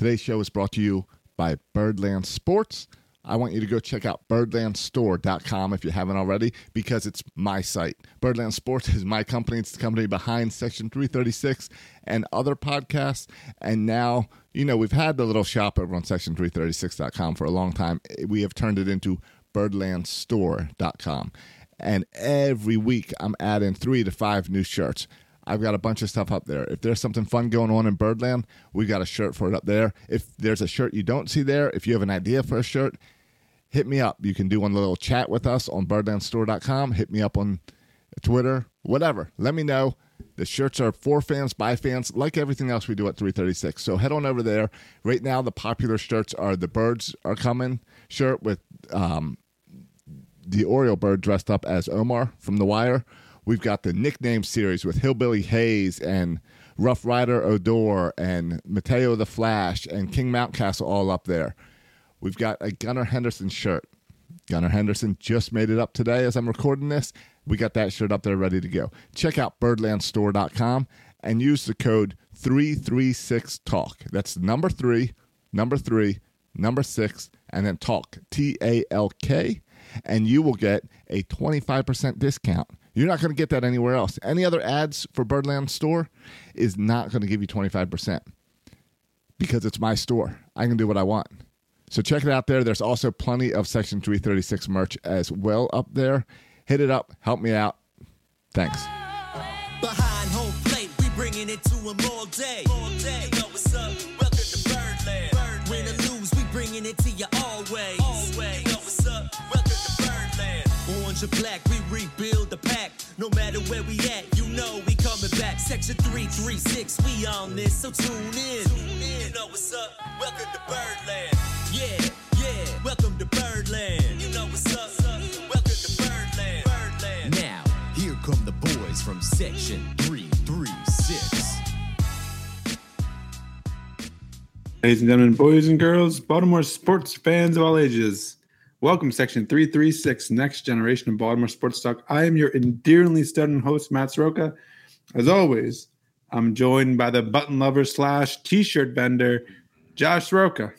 Today's show is brought to you by Birdland Sports. I want you to go check out birdlandstore.com if you haven't already because it's my site. Birdland Sports is my company. It's the company behind Section 336 and other podcasts. And now, you know, we've had the little shop over on Section336.com for a long time. We have turned it into birdlandstore.com. And every week I'm adding three to five new shirts. I've got a bunch of stuff up there. If there's something fun going on in Birdland, we got a shirt for it up there. If there's a shirt you don't see there, if you have an idea for a shirt, hit me up. You can do one little chat with us on birdlandstore.com. Hit me up on Twitter, whatever. Let me know. The shirts are for fans, by fans, like everything else we do at 336. So head on over there. Right now, the popular shirts are the Birds Are Coming shirt with um, the Oriole bird dressed up as Omar from The Wire. We've got the nickname series with Hillbilly Hayes and Rough Rider Odor and Mateo the Flash and King Mountcastle all up there. We've got a Gunnar Henderson shirt. Gunnar Henderson just made it up today as I'm recording this. We got that shirt up there ready to go. Check out birdlandstore.com and use the code 336TALK. That's number three, number three, number six, and then TALK, T A L K, and you will get a 25% discount. You're not going to get that anywhere else. Any other ads for Birdland Store is not going to give you 25% because it's my store. I can do what I want. So check it out there. There's also plenty of Section 336 merch as well up there. Hit it up. Help me out. Thanks. Behind home plate, we bringing it to 'em all day. All day. You know what's up? Welcome to Birdland. Win or lose, we bringing it to you always. Always. You know what's up? Welcome to Birdland. Orange or black, we. No matter where we at, you know we coming back. Section 336, we on this, so tune in. Tune in. You know what's up? Welcome to Birdland. Yeah, yeah. Welcome to Birdland. You know what's up? Welcome to Birdland. Birdland. Now, here come the boys from Section 336. Ladies and gentlemen, boys and girls, Baltimore sports fans of all ages, welcome Section 336, Next Generation of Baltimore Sports Talk. I am your endearingly stunning host, Matt Soroka. As always, I'm joined by the button lover slash t-shirt vendor, Josh Soroka.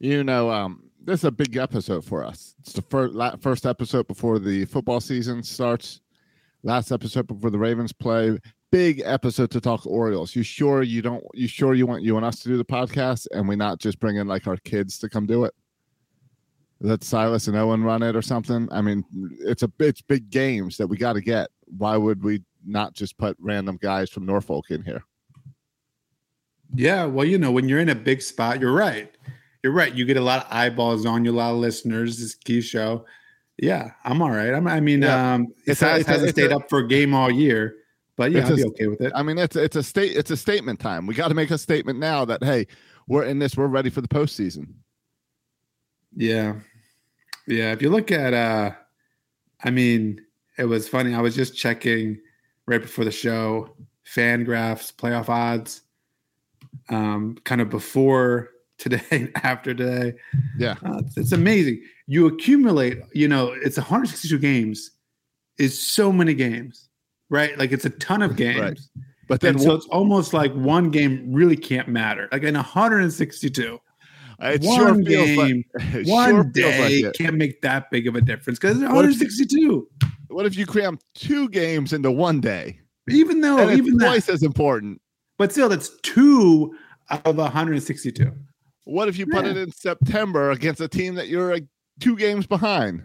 You know, um, this is a big episode for us. It's the first first episode before the football season starts. Last episode before the Ravens play. Big episode to talk Orioles. You sure you don't? You sure you want you and us to do the podcast, and we not just bring in like our kids to come do it? Let Silas and Owen run it or something. I mean, it's a it's big games that we got to get. Why would we not just put random guys from Norfolk in here? Yeah, well, you know, when you're in a big spot, you're right. You're right. You get a lot of eyeballs on you, a lot of listeners. This key show. Yeah, I'm all right. I'm, I mean, Yeah. um, It's it a- a- hasn't it's stayed a- up for a game all year, but yeah, I'll be okay with it. I mean, it's it's a state it's a statement time. We got to make a statement now that hey, we're in this. We're ready for the postseason. Yeah. Yeah. If you look at uh I mean, it was funny. I was just checking right before the show, FanGraphs, playoff odds, um, kind of before today and after today. Yeah. Uh, it's, it's amazing. You accumulate, you know, it's 162 games, is so many games, right? Like it's a ton of games. Right. But then so it's almost like one game really can't matter. Like in 162, Uh, it one sure game, like, one sure day like it. can't make that big of a difference because it's What if- 162. What if you cram two games into one day? Even though, and it's even that, twice as important. but still, that's two out of 162. What if you put Yeah. it in September against a team that you're like two games behind?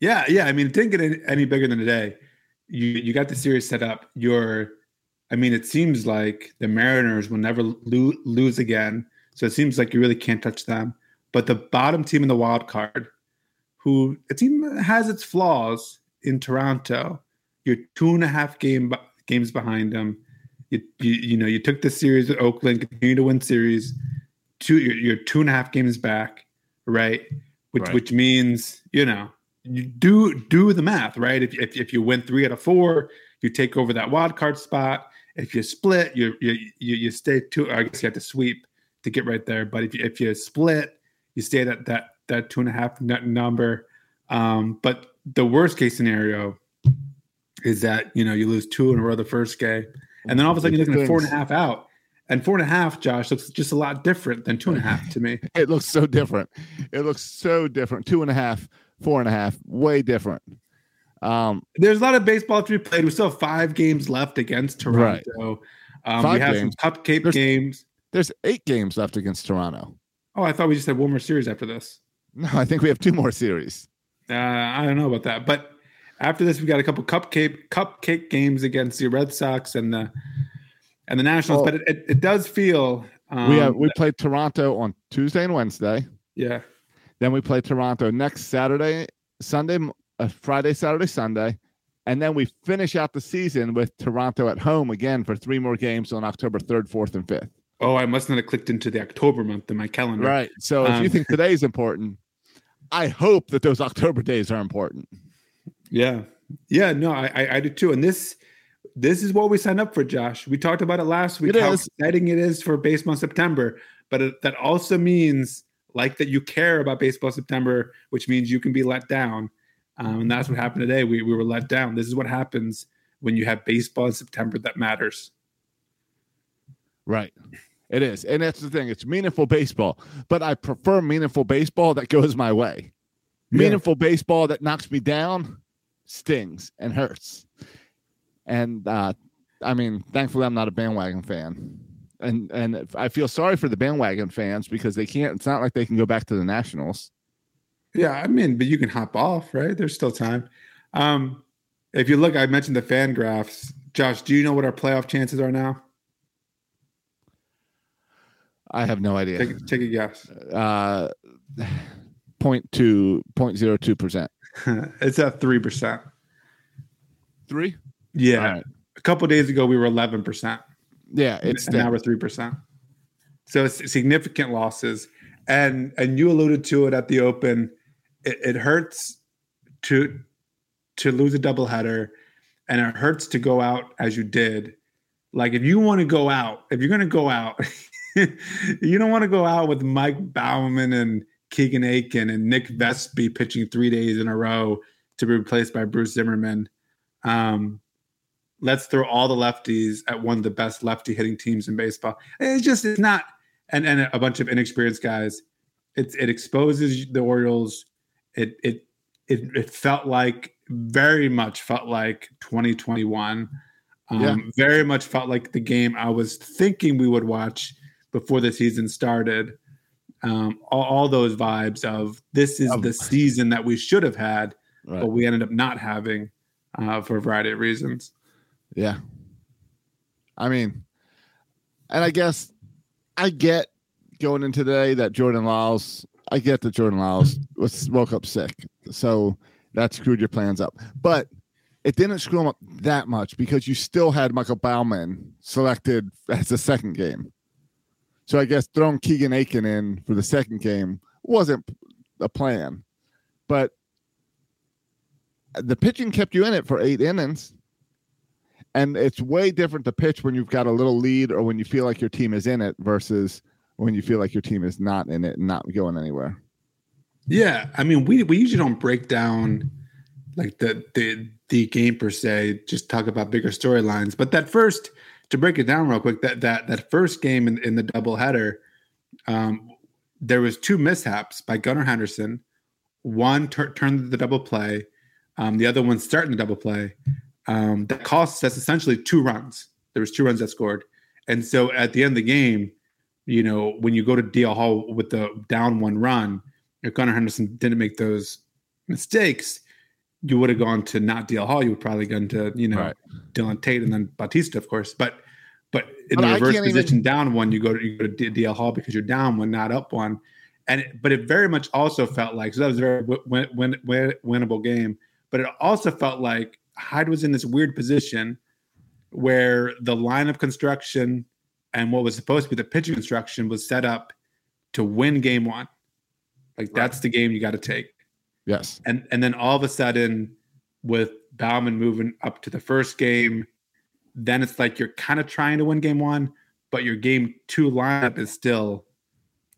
Yeah, yeah. I mean, it didn't get any, any bigger than today. You you got the series set up. You're, I mean, it seems like the Mariners will never lo- lose again. So it seems like you really can't touch them. But the bottom team in the wild card, who a team has its flaws in Toronto, you're two and a half game games behind them. You, you you know you took the series with Oakland, continue to win series. Two you're, you're two and a half games back, right? Which Right. which means you know you do do the math, right? If, if if you win three out of four, you take over that wild card spot. If you split, you you you, you stay two. I guess you have to sweep to get right there. But if you if you split, you stay at that that two and a half nut number. Um, but the worst case scenario is that you know you lose two in a row the first game, and then all of a sudden you're looking at four and a half out. And four and a half, Josh, looks just a lot different than two and a half to me. It looks so different. It looks so different. Two and a half, four and a half, way different. Um, There's a lot of baseball to be played. We still have five games left against Toronto. Um, we have games. some cupcake There's- games. There's eight games left against Toronto. Oh, I thought we just had one more series after this. No, I think we have two more series. Uh, I don't know about that, but after this, we got a couple cupcake cupcake games against the Red Sox and the and the Nationals. Well- but it, it, it does feel um, we have we played Toronto on Tuesday and Wednesday. yeah Then we play Toronto next Saturday, Sunday, uh, Friday, Saturday, Sunday, and then we finish out the season with Toronto at home again for three more games on October third, fourth, and fifth. Oh, I must not have clicked into the October month in my calendar. Right. So if you think today is important, I hope that those October days are important. Yeah. Yeah. No, I, I, I do too. And this, this is what we signed up for, Josh. We talked about it last week. It how is. exciting it is for baseball September, but it, that also means like that you care about baseball September, which means you can be let down. Um, and that's what happened today. We we were let down. This is what happens when you have baseball in September that matters. Right. It is. And that's the thing. It's meaningful baseball, but I prefer meaningful baseball that goes my way. Yeah. Meaningful baseball that knocks me down stings and hurts. And uh I mean, thankfully I'm not a bandwagon fan. And and I feel sorry for the bandwagon fans because they can't it's not like they can go back to the Nationals. Yeah, I mean, but you can hop off, right? There's still time. Um, if you look, I mentioned the FanGraphs. Josh, do you know what our playoff chances are now? I have no idea. Take, take a guess. Uh point two point zero two percent. it's at three percent. Three? Yeah. Right. A couple days ago, we were eleven percent, Yeah, it's and now we're three percent. So it's significant losses, and and you alluded to it at the open. It, it hurts to to lose a doubleheader, and it hurts to go out as you did. Like if you want to go out, if you're going to go out, you don't want to go out with Mike Baumann and Keegan Akin and Nick Vespi pitching three days in a row to be replaced by Bruce Zimmermann. Um, let's throw all the lefties at one of the best lefty hitting teams in baseball. It's just it's not, and and a bunch of inexperienced guys. It's it exposes the Orioles. It it it it felt like very much felt like 2021. Um, Yeah. Very much felt like the game I was thinking we would watch before the season started. Um, all, all those vibes of this is the season that we should have had, right. but we ended up not having uh, for a variety of reasons. Yeah. I mean, and I guess I get going into today that Jordan Lyles, I get that Jordan Lyles was woke up sick. So that screwed your plans up. But it didn't screw him up that much because you still had Michael Baumann selected as the second game. So I guess throwing Keegan Akin in for the second game wasn't a plan. But the pitching kept you in it for eight innings and it's way different to pitch when you've got a little lead or when you feel like your team is in it versus when you feel like your team is not in it and not going anywhere. Yeah, I mean, we we usually don't break down like the the the game per se. Just talk about bigger storylines. But that first, to break it down real quick, that that that first game in, in the doubleheader, um, there was two mishaps by Gunnar Henderson. One tur- turned the double play, um, the other one starting the double play. Um, that cost us essentially two runs. There was two runs that scored, And so at the end of the game, you know, when you go to DL Hall with the down one run, if Gunnar Henderson didn't make those mistakes, you would have gone to not DL Hall. You would probably gone to, you know, Right. Dylan Tate and then Bautista, of course. But in the reverse can't even- position down one, you go to you go to DL Hall because you're down one, not up one. And it, but it very much also felt like so that was a very win, win, win, winnable game. But it also felt like Hyde was in this weird position where the lineup construction and what was supposed to be the pitching construction was set up to win game one. Like that's the game you got to take. Yes. And and then all of a sudden, with Baumann moving up to the first game, then it's like you're kind of trying to win game one, but your game two lineup is still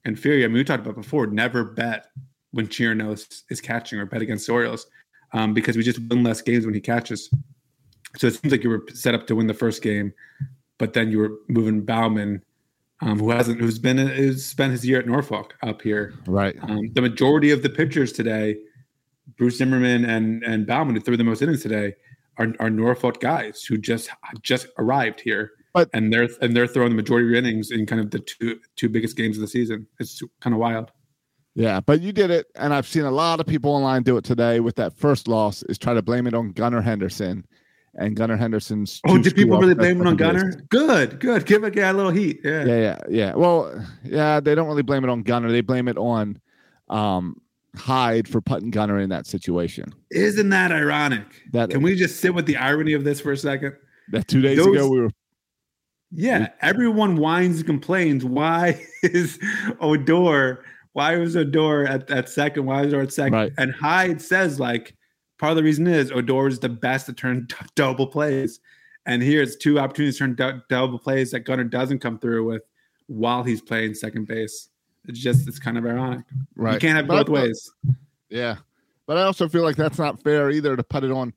inferior. I mean, we talked about before, never bet when Chirino is, is catching or bet against the Orioles um, because we just win less games when he catches. So it seems like you were set up to win the first game, but then you were moving Baumann, um, who hasn't, who's been, who's spent his year at Norfolk up here. Right. Um, the majority of the pitchers today, Bruce Zimmermann and and Baumann, who threw the most innings today, are, are Norfolk guys who just just arrived here, But- and they're and they're throwing the majority of your innings in kind of the two two biggest games of the season. It's kind of wild. Yeah, but you did it, and I've seen a lot of people online do it today with that first loss. Is try to blame it on Gunnar Henderson, and Gunnar Henderson's. Oh, did people really blame it on base. Good, good. Give a guy a little heat. Yeah. Yeah, yeah, yeah. Well, yeah, they don't really blame it on Gunnar. They blame it on um, Hyde for putting Gunnar in that situation. Isn't that ironic? That Can we just sit with the irony of this for a second? that two days those- ago we were Yeah, everyone whines and complains. Why is Odor? Why was Odor at, at second? Why is Odor at second? Right. And Hyde says like part of the reason is Odor is the best to turn d- double plays, and here it's two opportunities to turn dou- double plays that Gunnar doesn't come through with while he's playing second base. It's just it's kind of ironic. right. You can't have But- both ways. Yeah, but I also feel like that's not fair either to put it on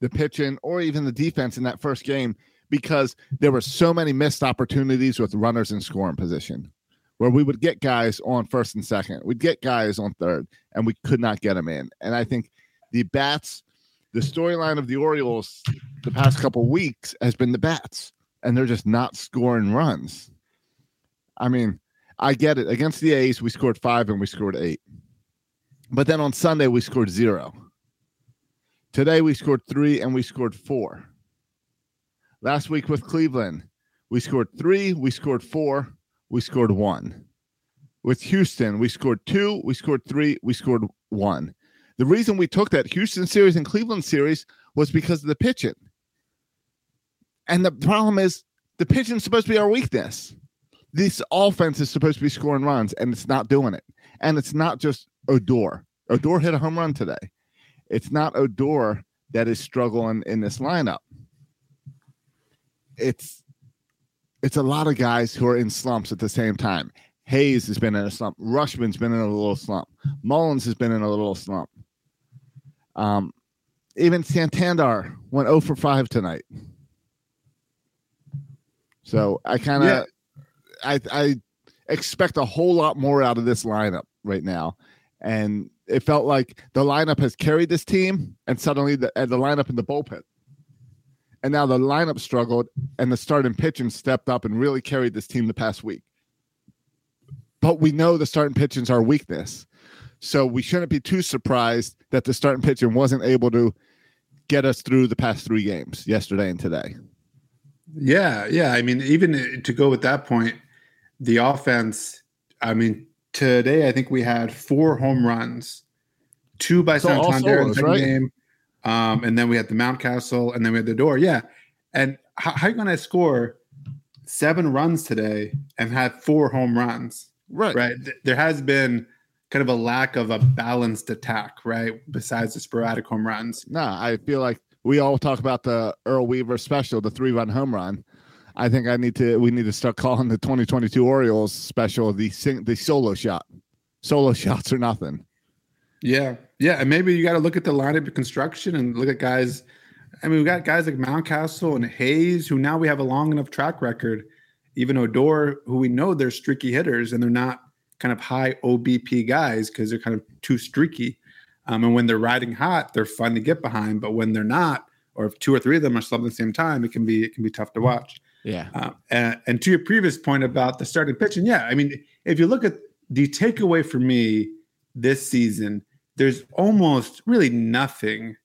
the pitching or even the defense in that first game because there were so many missed opportunities with runners in scoring position where we would get guys on first and second, we'd get guys on third, and we could not get them in. And I think the bats, the storyline of the Orioles the past couple weeks has been the bats, and they're just not scoring runs. I mean, I get it. Against the A's, we scored five and we scored eight. But then on Sunday, we scored zero. Today, we scored three and we scored four. Last week with Cleveland, we scored three, we scored four, we scored one. With Houston, we scored two, we scored three, we scored one. The reason we took that Houston series and Cleveland series was because of the pitching. And the problem is the pitching is supposed to be our weakness. This offense is supposed to be scoring runs, and it's not doing it. And it's not just Odor. Odor hit a home run today. It's not Odor that is struggling in this lineup. It's it's a lot of guys who are in slumps at the same time. Hayes has been in a slump. Rutschman's been in a little slump. Mullins has been in a little slump. Um, even Santander went 0 for 5 tonight. So I kind of Yeah. I I expect a whole lot more out of this lineup right now. And it felt like the lineup has carried this team, and suddenly the, the lineup in the bullpen. And now the lineup struggled, and the starting pitching stepped up and really carried this team the past week. But we know the starting pitching is our weakness. So we shouldn't be too surprised that the starting pitching wasn't able to get us through the past three games, yesterday and today. Yeah, yeah. I mean, even to go with that point, the offense. I mean, today I think we had four home runs, two by So Santander in the right? game, um, and then we had the Mountcastle, and then we had the door. Yeah, and how, how you going to score seven runs today and have four home runs? Right. Right. Th- There has been kind of a lack of a balanced attack, right? Besides the sporadic home runs. No, I feel like we all talk about the Earl Weaver special, the three run home run. I think I need to we need to start calling the 2022 Orioles special the sing, the solo shot. Solo shots are nothing. Yeah, yeah, and maybe you got to look at the lineup construction and look at guys. I mean, we got guys like Mountcastle and Hayes, who now we have a long enough track record. Even Odor, who we know they're streaky hitters, and they're not kind of high OBP guys because they're kind of too streaky. Um, and when they're riding hot, they're fun to get behind. But when they're not, or if two or three of them are slumping at the same time, it can be it can be tough to watch. Yeah. Uh, and, and to your previous point about the starting pitching, yeah, I mean, if you look at the takeaway for me this season, there's almost really nothing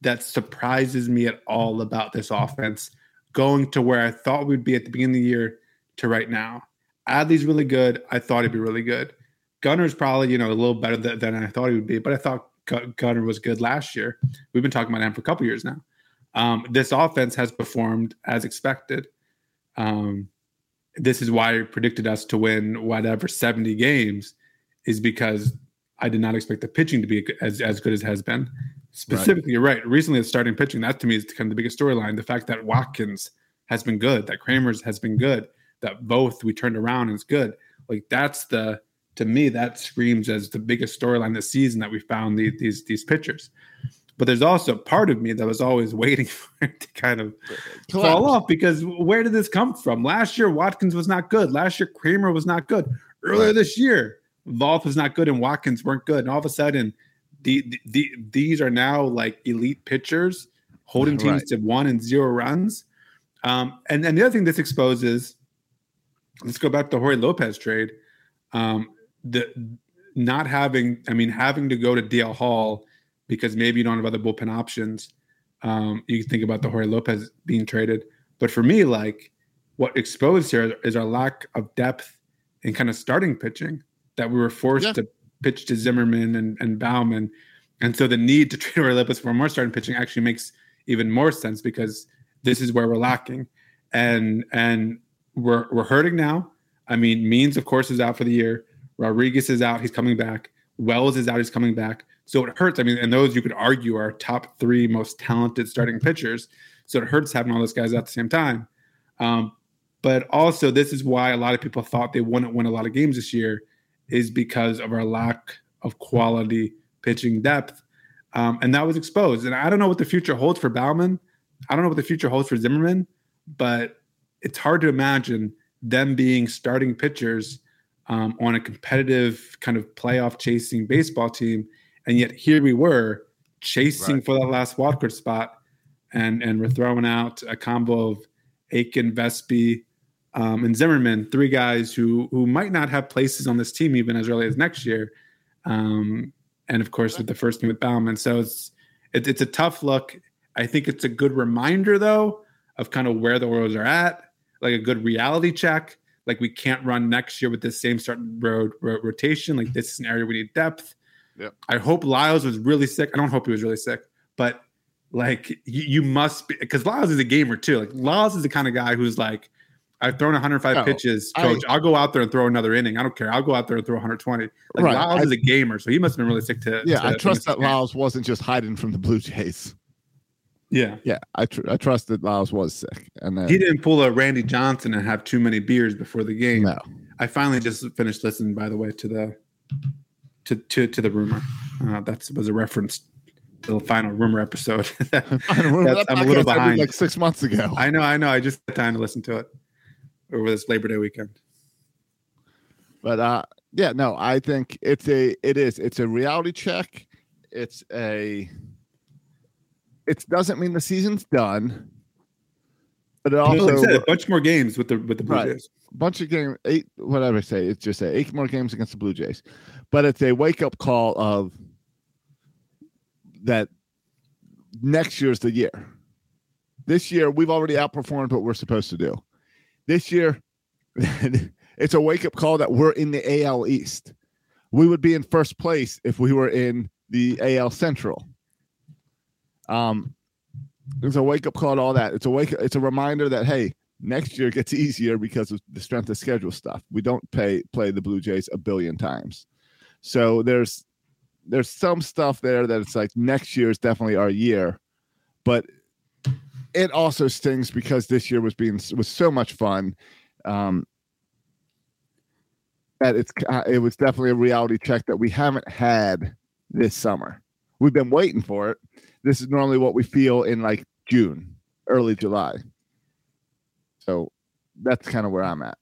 that surprises me at all about this offense going to where I thought we'd be at the beginning of the year to right now. Adley's really good. I thought he'd be really good. Gunnar's probably, you know, a little better than, than I thought he would be, but I thought Gunnar was good last year. We've been talking about him for a couple years now. Um, this offense has performed as expected. Um, this is why I predicted us to win whatever 70 games, is because I did not expect the pitching to be as, as good as it has been. Specifically, you're right. Recently, the starting pitching, that to me is kind of the biggest storyline. The fact that Watkins has been good, that Kremer's has been good, that Voth we turned around and is good. Like that's the to me that screams as the biggest storyline this season that we found the, these these pitchers. But there's also part of me that was always waiting for it to kind of fall off because where did this come from? Last year, Watkins was not good. Last year, Kremer was not good. Earlier this year, Voth was not good and Watkins weren't good. And all of a sudden, the, the, the these are now like elite pitchers holding teams Right. to one and zero runs. Um, and then the other thing this exposes, let's go back to the Jorge Lopez trade. Um, the not having, I mean, having to go to DL Hall because maybe you don't have other bullpen options. Um, you can think about the Jorge Lopez being traded. But for me, like what exposed here is our lack of depth in kind of starting pitching that we were forced Yeah. to pitch to Zimmermann and, and Baumann. And so the need to trade Jorge Lopez for more starting pitching actually makes even more sense because this is where we're lacking. And and we're we're hurting now. I mean, Means, of course, is out for the year. Rodriguez is out, he's coming back. Wells is out, he's coming back. So it hurts. I mean, and those you could argue are top three most talented starting pitchers. So it hurts having all those guys at the same time. Um, but also, this is why a lot of people thought they wouldn't win a lot of games this year, is because of our lack of quality pitching depth. Um, and that was exposed. And I don't know what the future holds for Baumann. I don't know what the future holds for Zimmermann, but it's hard to imagine them being starting pitchers um, on a competitive kind of playoff chasing baseball team. And yet here we were chasing Right. for that last wildcard spot. And, and we're throwing out a combo of Akin, Vespi, um, and Zimmermann, three guys who who might not have places on this team even as early as next year. Um, and of course, with the first team with Baumann. So it's it, it's a tough look. I think it's a good reminder, though, of kind of where the Royals are at, like a good reality check. Like we can't run next year with this same start road ro- rotation. Like this is an area we need depth. Yep. I hope Lyles was really sick. I don't hope he was really sick, but like you, you must be because Lyles is a gamer too. Like Lyles is the kind of guy who's like, I've thrown 105 No, pitches, coach. I, will go out there and throw another inning. I don't care. I'll go out there and throw 120. Like Right. Lyles I- is a gamer, so he must have been really sick to. Yeah, to I trust that. Lyles wasn't just hiding from the Blue Jays. Yeah, Yeah, I tr- I trust that Lyles was sick, and then he didn't pull a Randy Johnson and have too many beers before the game. no. I finally just finished listening, by the way, to the to to, to the rumor. Uh, that was a reference to the final rumor episode. that, that I'm a little podcast I did, behind. like six months ago. I know, I know. I just had time to listen to it over this Labor Day weekend. But uh yeah, no, I think it's a it is it's a reality check. It's a it doesn't mean the season's done. But it also like said, a bunch more games with the with the Blue Right. Jays. Bunch of game eight whatever I say it's just eight more games against the Blue Jays, but it's a wake up call of that next year's the year. This year we've already outperformed what we're supposed to do. This year, it's a wake up call that we're in the AL East. We would be in first place if we were in the AL Central. Um, it's a wake up call to all that. It's a wake. It's a reminder that hey, next year gets easier because of the strength of schedule stuff. We don't pay play the Blue Jays a billion times, so there's there's some stuff there that it's like next year is definitely our year, but it also stings because this year was being was so much fun. Um, that it's it was definitely a reality check that we haven't had this summer. We've been waiting for it. This is normally what we feel in like June, early July. So that's kind of where I'm at.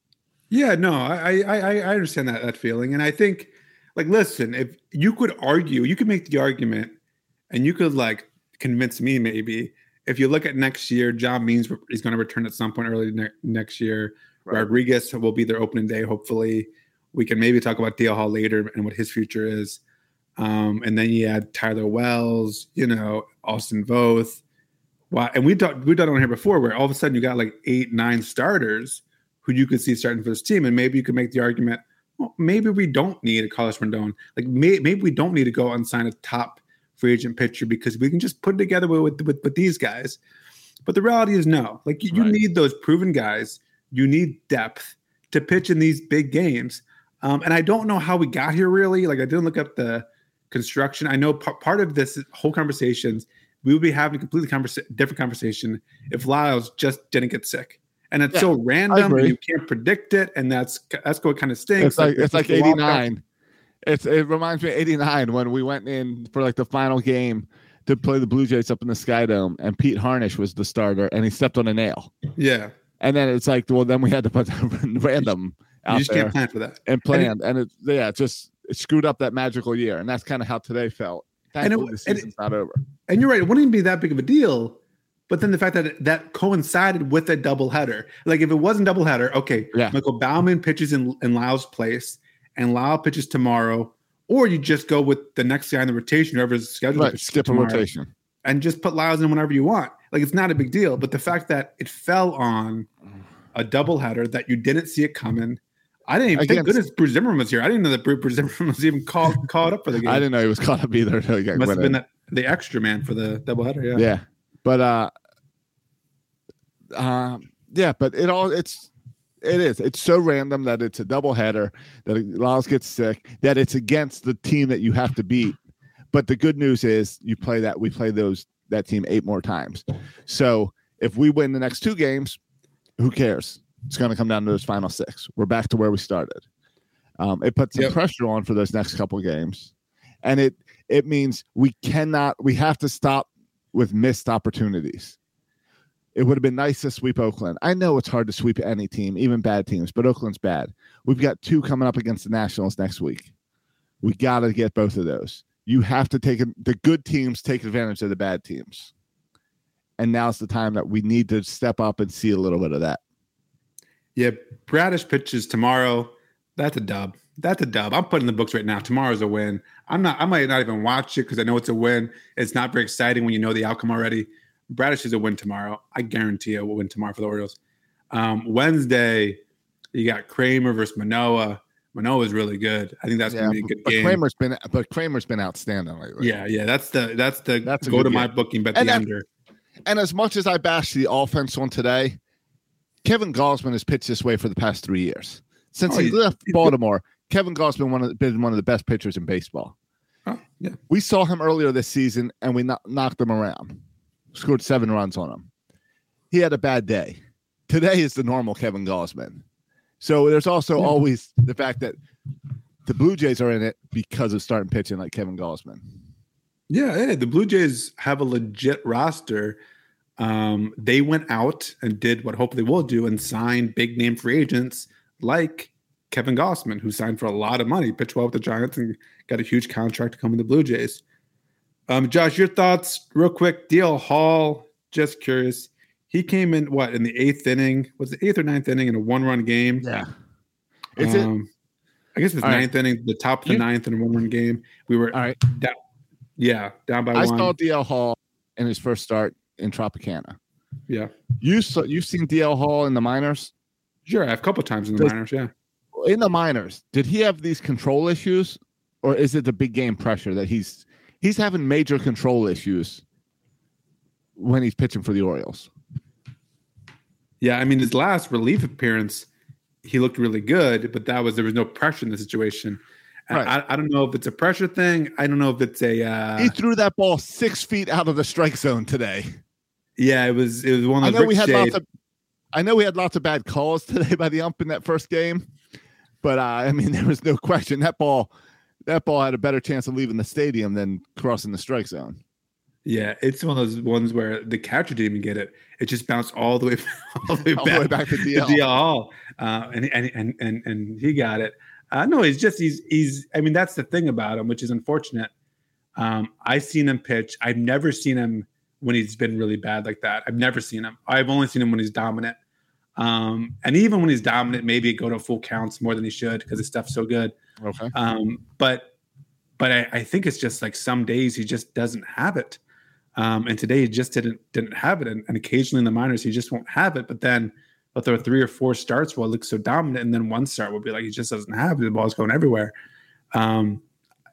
Yeah, no, I I I I understand that that feeling, and I think, like, listen, if you could argue, you could make the argument, and you could like convince me maybe if you look at next year, John Means is going to return at some point early ne- next year. Rodriguez will be their opening day. Hopefully, we can maybe talk about DL Hall later and what his future is. Um, and then you had Tyler Wells, you know, Austin Voth. Wow. And we've done, we've done it on here before where all of a sudden you got like eight, nine starters who you could see starting for this team. And maybe you could make the argument, well, maybe we don't need a Carlos Rendon. Like may, maybe we don't need to go and sign a top free agent pitcher because we can just put it together with, with, with these guys. But the reality is no. Like you, you Right. need those proven guys. You need depth to pitch in these big games. Um, and I don't know how we got here really. Like I didn't look up the construction. I know p- part of this whole conversations we would be having a completely conversa- different conversation if Lyles just didn't get sick. And it's Yeah, so random, you can't predict it, and that's that's what kind of stinks. It's like it's like the wild eighty nine. It's it reminds me of eighty nine when we went in for like the final game to play the Blue Jays up in the Sky Dome, and Pete Harnisch was the starter, and he stepped on a nail. Yeah, And then it's like, well, then we had to put random out there. You just there can't plan for that. and planned, and it yeah, it just it screwed up that magical year, and that's kind of how today felt. And it- the and it- season's not over. And you're right; it wouldn't even be that big of a deal. But then the fact that that coincided with a doubleheader, like if it wasn't doubleheader, okay, Yeah. Michael Baumann pitches in, in Lyle's place, and Lyle pitches tomorrow, or you just go with the next guy in the rotation, whoever's scheduled. Right, skip a rotation. and just put Lyles in whenever you want. Like it's not a big deal. But the fact that it fell on a doubleheader that you didn't see it coming. I didn't even thank Against- goodness Bruce Zimmermann was here. I didn't know that Bruce Zimmermann was even called called up for the game. I didn't know he was caught up either. Must have been that the extra man for the doubleheader. Yeah. yeah but uh um yeah but it all it's it is it's so random that it's a double header that Lyles gets sick that it's against the team that you have to beat but the good news is you play that we play those that team eight more times so if we win the next two games who cares it's going to come down to those final six we're back to where we started um, it puts some Yep. pressure on for those next couple games and it it means we cannot we have to stop with missed opportunities it would have been nice to sweep Oakland. I know it's hard to sweep any team, even bad teams, but Oakland's bad. We've got two coming up against the Nationals next week. We got to get both of those. You have to take the good teams take advantage of the bad teams. And now's the time that we need to step up and see a little bit of that. Yeah. Bradish pitches tomorrow. That's a dub. That's a dub. I'm putting the books right now. Tomorrow's a win. I'm not. I might not even watch it because I know it's a win. It's not very exciting when you know the outcome already. Bradish is a win tomorrow. I guarantee it will win tomorrow for the Orioles. Um, Wednesday, you got Kremer versus Manoah. Manoah is really good. I think that's going to be a good but game. Kremer's been but Kremer's been outstanding lately. yeah, yeah. That's the that's the That's go to my booking bet And the that- under. And as much as I bash the offense on today, Kevin Gausman has pitched this way for the past three years. Since Oh, he he's- left. Baltimore, Kevin Gausman one of, been one of the best pitchers in baseball. Oh, yeah. We saw him earlier this season and we kno- knocked him around, scored seven runs on him. He had a bad day. Today is the normal Kevin Gausman. So there's also Yeah. always the fact that the Blue Jays are in it because of starting pitching like Kevin Gausman. Yeah, yeah, the Blue Jays have a legit roster. Um, they went out and did what hopefully will do and signed big name free agents like Kevin Gausman, who signed for a lot of money, pitched well with the Giants and got a huge contract to come with the Blue Jays. Um, Josh, your thoughts real quick. DL Hall, just curious. He came in what in the eighth inning? Was the eighth or ninth inning in a one-run game? Yeah. Is it Um, I guess it's was All right. ninth inning, the top of the You- ninth in a one-run game. We were all right? down, yeah, down by I one. I saw DL Hall in his first start in Tropicana. yeah. You saw you've seen DL Hall in the minors. Sure, I've a couple times in the Does- minors. Yeah, In the minors, did he have these control issues, or is it the big game pressure that he's he's having major control issues when he's pitching for the Orioles? yeah. I mean, his last relief appearance, he looked really good, but that was there was no pressure in the situation. Right. I, I don't know if it's a pressure thing. I don't know if it's a. Uh, he threw that ball six feet out of the strike zone today. Yeah, it was. It was one I know we had lots of I know we had lots of bad calls today by the ump in that first game, but uh, I mean there was no question that ball that ball had a better chance of leaving the stadium than crossing the strike zone. Yeah, it's one of those ones where the catcher didn't even get it. It just bounced all the way, all the way All back, the way back to DL. DL Hall, uh, and, and and and and he got it. Uh, no, he's just he's he's. I mean, that's the thing about him, which is unfortunate. Um, I've seen him pitch. I've never seen him when he's been really bad like that. I've never seen him. I've only seen him when he's dominant. Um, and even when he's dominant, maybe go to full counts more than he should because his stuff's so good. Okay. Um, but but I, I think it's just like some days he just doesn't have it. Um, and today he just didn't didn't have it. And, and occasionally in the minors he just won't have it. But then but there are three or four starts where it looks so dominant, and then one start will be like he just doesn't have it. The ball's going everywhere. Um,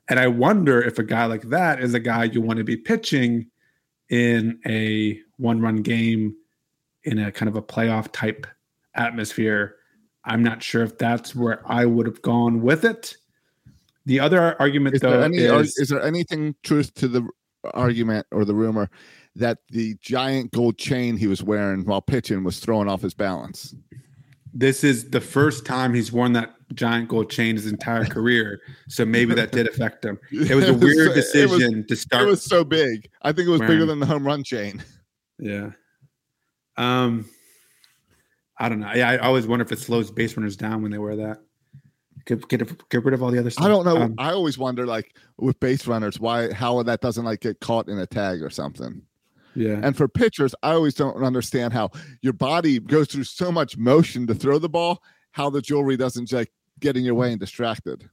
and I wonder if a guy like that is a guy you want to be pitching in a one run game in a kind of a playoff type atmosphere. I'm not sure if that's where I would have gone with it. The other argument, Is though, any, is, is there anything truth to the argument or the rumor that the giant gold chain he was wearing while pitching was throwing off his balance? This is the first time he's worn that giant gold chain his entire career. So maybe that did affect him. It was a weird it was- decision to start. It was so big. I think it was bigger than the home run chain. yeah. Um, I don't know. Yeah, I always wonder if it slows base runners down when they wear that. Get get, get rid of all the other stuff. I don't know. Um, I always wonder, like with base runners, why how that doesn't like get caught in a tag or something. Yeah. And for pitchers, I always don't understand how your body goes through so much motion to throw the ball, how the jewelry doesn't like get in your way and distracted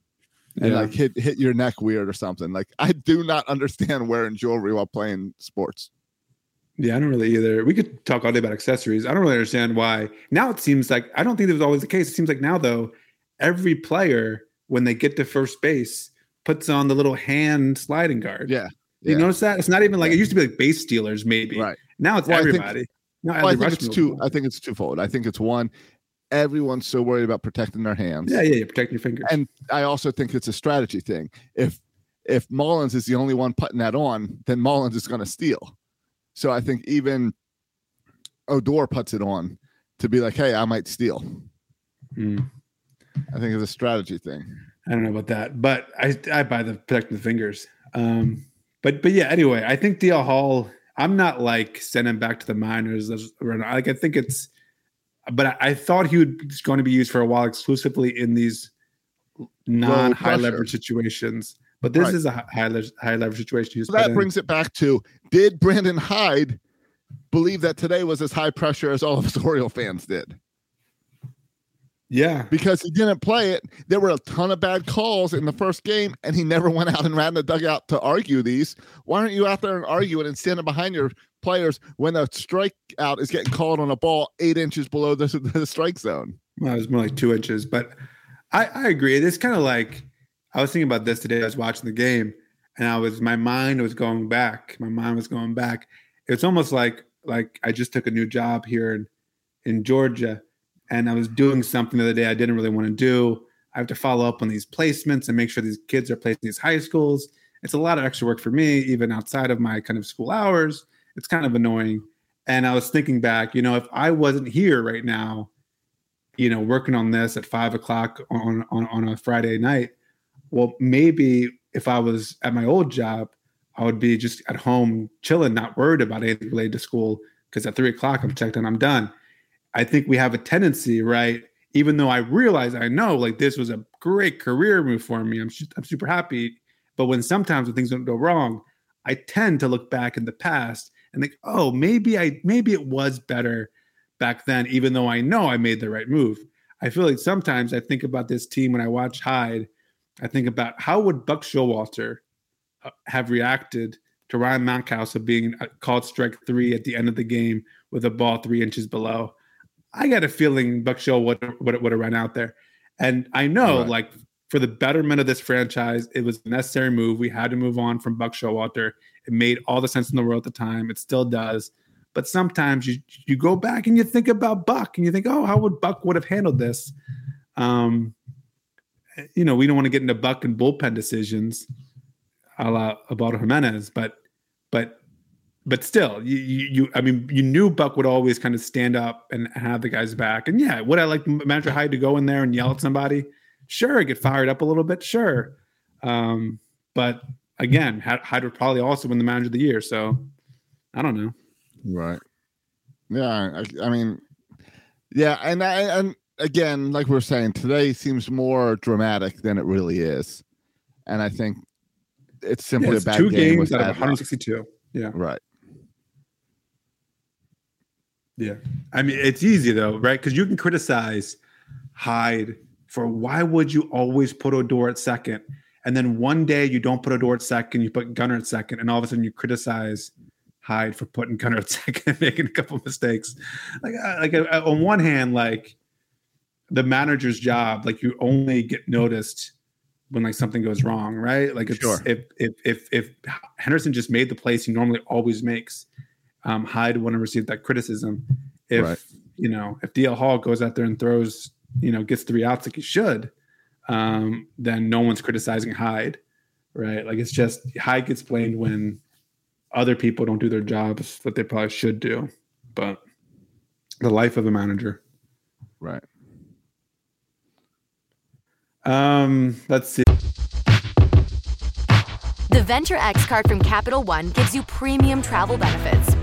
and Yeah. like hit hit your neck weird or something. Like I do not understand wearing jewelry while playing sports. Yeah, I don't really either. We could talk all day about accessories. I don't really understand why. Now it seems like I don't think it was always the case. It seems like now though, every player when they get to first base puts on the little hand sliding guard. Yeah. You notice that? It's not even like it used to be like base stealers, maybe. Right. Now it's Well, I think- everybody. now Well, I think it's two. I think it's twofold. I think it's one, everyone's so worried about protecting their hands. Yeah, yeah, yeah. Protect your fingers. And I also think it's a strategy thing. If if Mullins is the only one putting that on, then Mullins is going to steal. So I think even Odor puts it on to be like, hey, I might steal. Hmm. I think it's a strategy thing. I don't know about that, but I I buy the protecting the fingers. Um, but but yeah. Anyway, I think DL Hall. I'm not like sending him back to the minors. Like I think it's, but I, I thought he would was going to be used for a while exclusively in these non high leverage situations. But this Right. is a high leverage high leverage situation. So that in. brings it back to did Brandon Hyde believe that today was as high pressure as all of us Oriole fans did? Yeah. Because he didn't play it. There were a ton of bad calls in the first game, and he never went out and ran the dugout to argue these. Why aren't you out there and arguing and standing behind your players when a strikeout is getting called on a ball eight inches below the, the strike zone? Well, it was more like two inches, but I, I agree. It's kind of like I was thinking about this today. I was watching the game, and I was my mind was going back. My mind was going back. It's almost like like I just took a new job here in in Georgia, and I was doing something the other day I didn't really want to do. I have to follow up on these placements and make sure these kids are placed in these high schools. It's a lot of extra work for me, even outside of my kind of school hours. It's kind of annoying. And I was thinking back, you know, if I wasn't here right now, you know, working on this at five o'clock on, on, on a Friday night, well, maybe if I was at my old job, I would be just at home chilling, not worried about anything related to school. Because at three o'clock, I'm checked and I'm done. I think we have a tendency, right? Even though I realize I know like this was a great career move for me, I'm I'm super happy. But when sometimes when things don't go wrong, I tend to look back in the past and think, oh, maybe I maybe it was better back then, even though I know I made the right move. I feel like sometimes I think about this team when I watch Hyde. I think about how would Buck Showalter uh, have reacted to Ryan Mountcastle being uh, called strike three at the end of the game with a ball three inches below. I got a feeling Buck Show would would, would have run out there, and I know Right. like for the betterment of this franchise, it was a necessary move. We had to move on from Buck Showalter. It made all the sense in the world at the time. It still does. But sometimes you you go back and you think about Buck and you think, oh, how would Buck would have handled this? Um, you know, we don't want to get into Buck and bullpen decisions, a la Ubaldo Jimenez, but but but still, you, you I mean, you knew Buck would always kind of stand up and have the guys back. And yeah, would I like manager Hyde to go in there and yell at somebody? Sure, get fired up a little bit, sure. Um, but again, Hyde would probably also win the manager of the year. So I don't know. Right. Yeah. I, I mean, yeah, and I, and again, like we are saying, today seems more dramatic than it really is, and I think it's simply Yeah, a it's bad two game games out of bad luck. 162. Yeah. Right. Yeah. I mean, it's easy though, right? Because you can criticize Hyde for why would you always put Odor at second? And then one day you don't put Odor at second, you put Gunnar at second, and all of a sudden you criticize Hyde for putting Gunnar at second and making a couple mistakes. Like, uh, like uh, on one hand, like the manager's job, like you only get noticed when like something goes wrong, right? Like it's, Sure. if if if if Henderson just made the plays he normally always makes, um, Hyde wouldn't receive that criticism. If Right. you know if DL Hall goes out there and throws, you know, gets three outs like he should, um, then no one's criticizing Hyde, right? Like it's just Hyde gets blamed when other people don't do their jobs that they probably should do. But the life of a manager. Right. Um, let's see. The Venture X card from Capital One gives you premium travel benefits,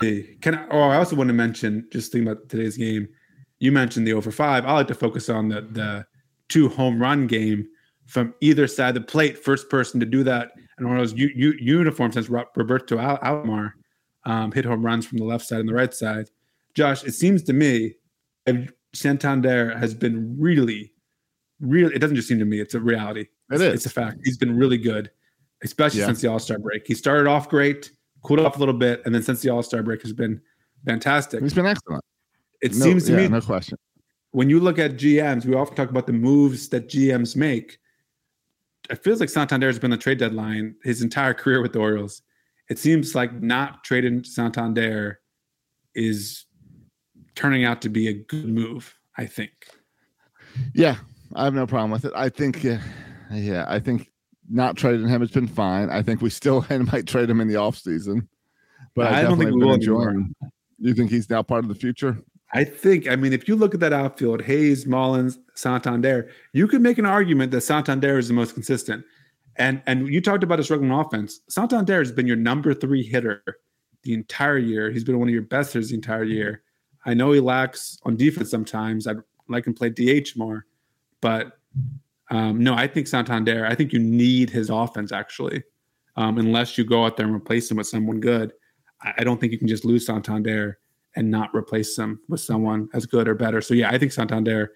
Hey, Can I, oh, I also want to mention just thinking about today's game. You mentioned the over five. I like to focus on the the two home run game from either side of the plate. First person to do that, and one of those u- u- uniform Roberto Al- Alomar um, hit home runs from the left side and the right side. Josh, it seems to me Santander has been really, really. It doesn't just seem to me; it's a reality. It is. It's a fact. He's been really good, especially Yeah. since the All Star break. He started off great, cooled off a little bit, and then since the All Star break has been fantastic. He's been excellent. It No- seems to yeah, me no question. when you look at GMs, we often talk about the moves that GMs make. It feels like Santander has been the trade deadline his entire career with the Orioles. It seems like not trading Santander is turning out to be a good move. I think. Yeah, I have no problem with it. I think, uh, yeah, I think not trading him It's been fine. I think we still might trade him in the offseason. But I, I don't think we will anymore. You think he's now part of the future? I think, I mean, if you look at that outfield, Hays, Mullins, Santander, you could make an argument that Santander is the most consistent. And and you talked about a struggling offense. Santander has been your number three hitter the entire year. He's been one of your best hitters the entire year. I know he lacks on defense sometimes. I'd like him to play DH more, but um, no, I think Santander. I think you need his offense actually, um, unless you go out there and replace him with someone good. I, I don't think you can just lose Santander and not replace him with someone as good or better. So yeah, I think Santander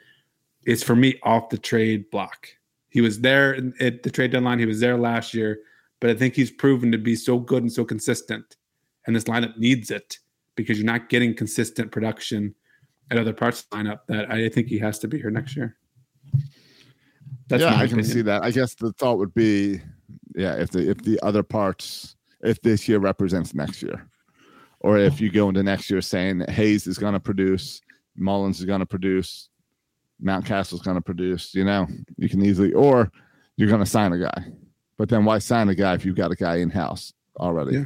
is for me off the trade block. He was there at the trade deadline. He was there last year, but I think he's proven to be so good and so consistent. And this lineup needs it because you're not getting consistent production at other parts of the lineup. That I think he has to be here next year. That's yeah, my I can opinion. see that. I guess the thought would be, yeah, if the if the other parts, if this year represents next year, or if you go into next year saying that Hays is going to produce, Mullins is going to produce, Mountcastle is going to produce, you know, you can easily, or you're going to sign a guy. But then why sign a guy if you've got a guy in house already? Yeah.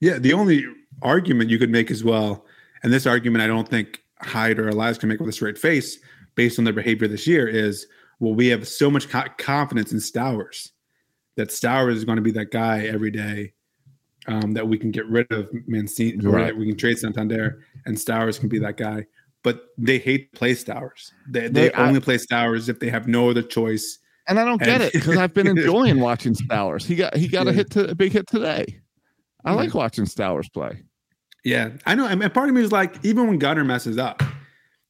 Yeah, the only argument you could make as well, and this argument I don't think Hyde or Elias can make with a straight face based on their behavior this year, is well, we have so much co- confidence in Stowers that Stowers is going to be that guy every day um, that we can get rid of Mancini, Right. We can trade Santander, and Stowers can be that guy. But they hate play Stowers. They, they, They- I- only play Stowers if they have no other choice. And I don't get And- it because I've been enjoying watching Stowers. He got he got a hit to a big hit today. I Yeah. like watching Stowers play. Yeah, I know. And part of me is like, even when Gunnar messes up,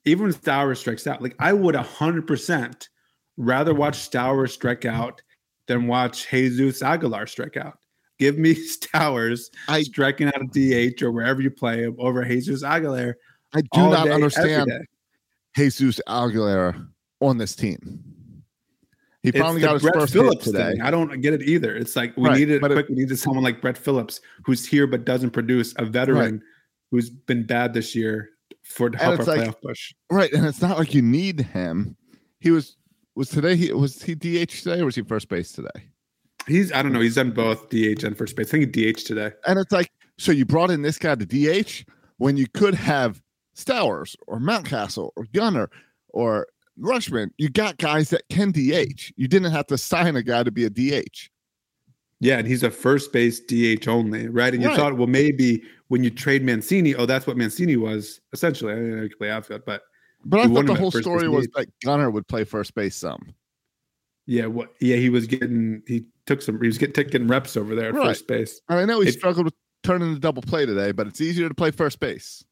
even when Stowers strikes out, like I would hundred percent rather watch Stowers strike out than watch Jesus Aguilar strike out. Give me Stowers I- striking out a DH or wherever you play him over Jesus Aguilar. I do not day, understand. Jesus Aguilera on this team. He finally got his Brett first Phillips hit today. thing. I don't get it either. It's like we Right, needed but it- we needed someone like Brett Phillips who's here but doesn't produce. A veteran who's been bad this year for to help our like- playoff push. Right, and it's not like you need him. He was was today. He was he DH today or was he first base today? He's I don't know. He's done both DH and first base. I think he DH today. And it's like, so you brought in this guy to DH when you could have Stowers or Mountcastle or Gunnar or Rutschman. You got guys that can DH. You didn't have to sign a guy to be a DH. Yeah, and he's a first base DH only, right? And you Right. thought, well, maybe when you trade Mancini, oh, that's what Mancini was essentially. I mean, I could play outfield, but But I thought the whole story was that Gunnar would play first base some. yeah, what? Yeah, he was getting he took some he was getting, getting reps over there at Right. first base. And I know he It- struggled with turning the double play today, but it's easier to play first base.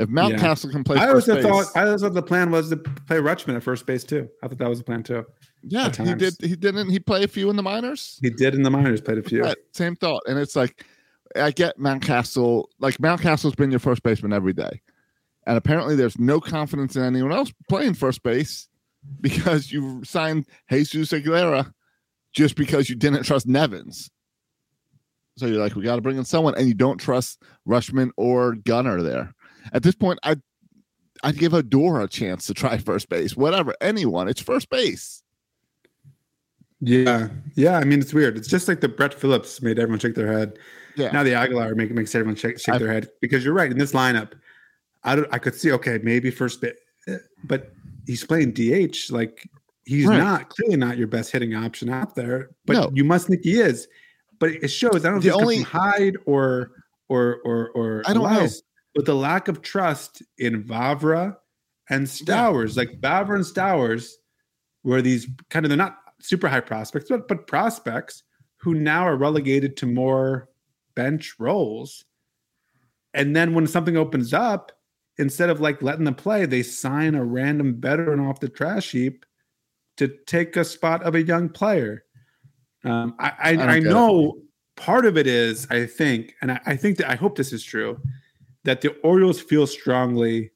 If Mountcastle can play I first also base, thought I also thought the plan was to play Rutschman at first base too. I thought that was the plan too. yeah, he did. He didn't. He play a few in the minors. He did in the minors, played a few. Right, same thought. And it's like, I get Mountcastle. Like Mountcastle's been your first baseman every day, and apparently there's no confidence in anyone else playing first base because you signed Jesus Aguilera just because you didn't trust Nevins. So you're like, we got to bring in someone, and you don't trust Rutschman or Gunnar there. At this point, I. I'd give Adora a chance to try first base. Whatever, anyone. It's first base. Yeah, yeah. I mean, it's weird. It's just like the Brett Phillips made everyone shake their head. Yeah. Now the Aguilar make, makes everyone shake, shake their head because you're right. In this lineup, I don't. I could see okay, maybe first bit, eh, but he's playing DH. Like he's Right. not clearly not your best hitting option out there. But No. you must think he is. But it shows. I don't know The if only- Hyde or or or or I don't know. Elias, But the lack of trust in Vavra and Stowers, like Vavra and Stowers, were these kind of they're not super high prospects, but but prospects who now are relegated to more bench roles. And then when something opens up, instead of like letting them play, they sign a random veteran off the trash heap to take a spot of a young player. Um, I, I, don't I, get it. know part of it is, I think, and I, I think that I hope this is true, that the Orioles feel strongly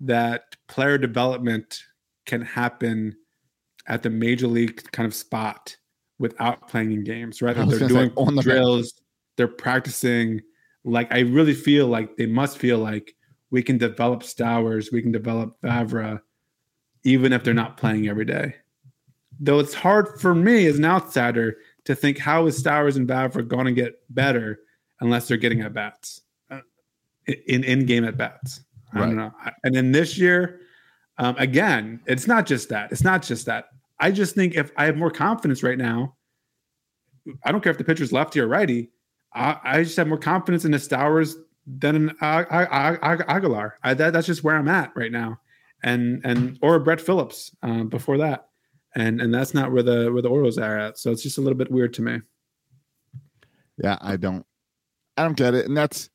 that player development can happen at the major league kind of spot without playing in games, right? I was They're doing on the bench. drills, they're practicing. Like I really feel like they must feel like we can develop Stowers, we can develop Vavra, even if they're not playing every day. Though it's hard for me as an outsider to think how is Stowers and Vavra going to get better unless they're getting at bats uh, in in game at bats. I Right. don't know. And then this year, um, again, it's not just that. It's not just that. I just think if I have more confidence right now, I don't care if the pitcher's lefty or righty. I, I just have more confidence in the Stowers than uh, Aguilar. I, that, that's just where I'm at right now, and and or Brett Phillips um, before that, and and that's not where the where the Orioles are at. So it's just a little bit weird to me. Yeah, I don't I don't get it. And that's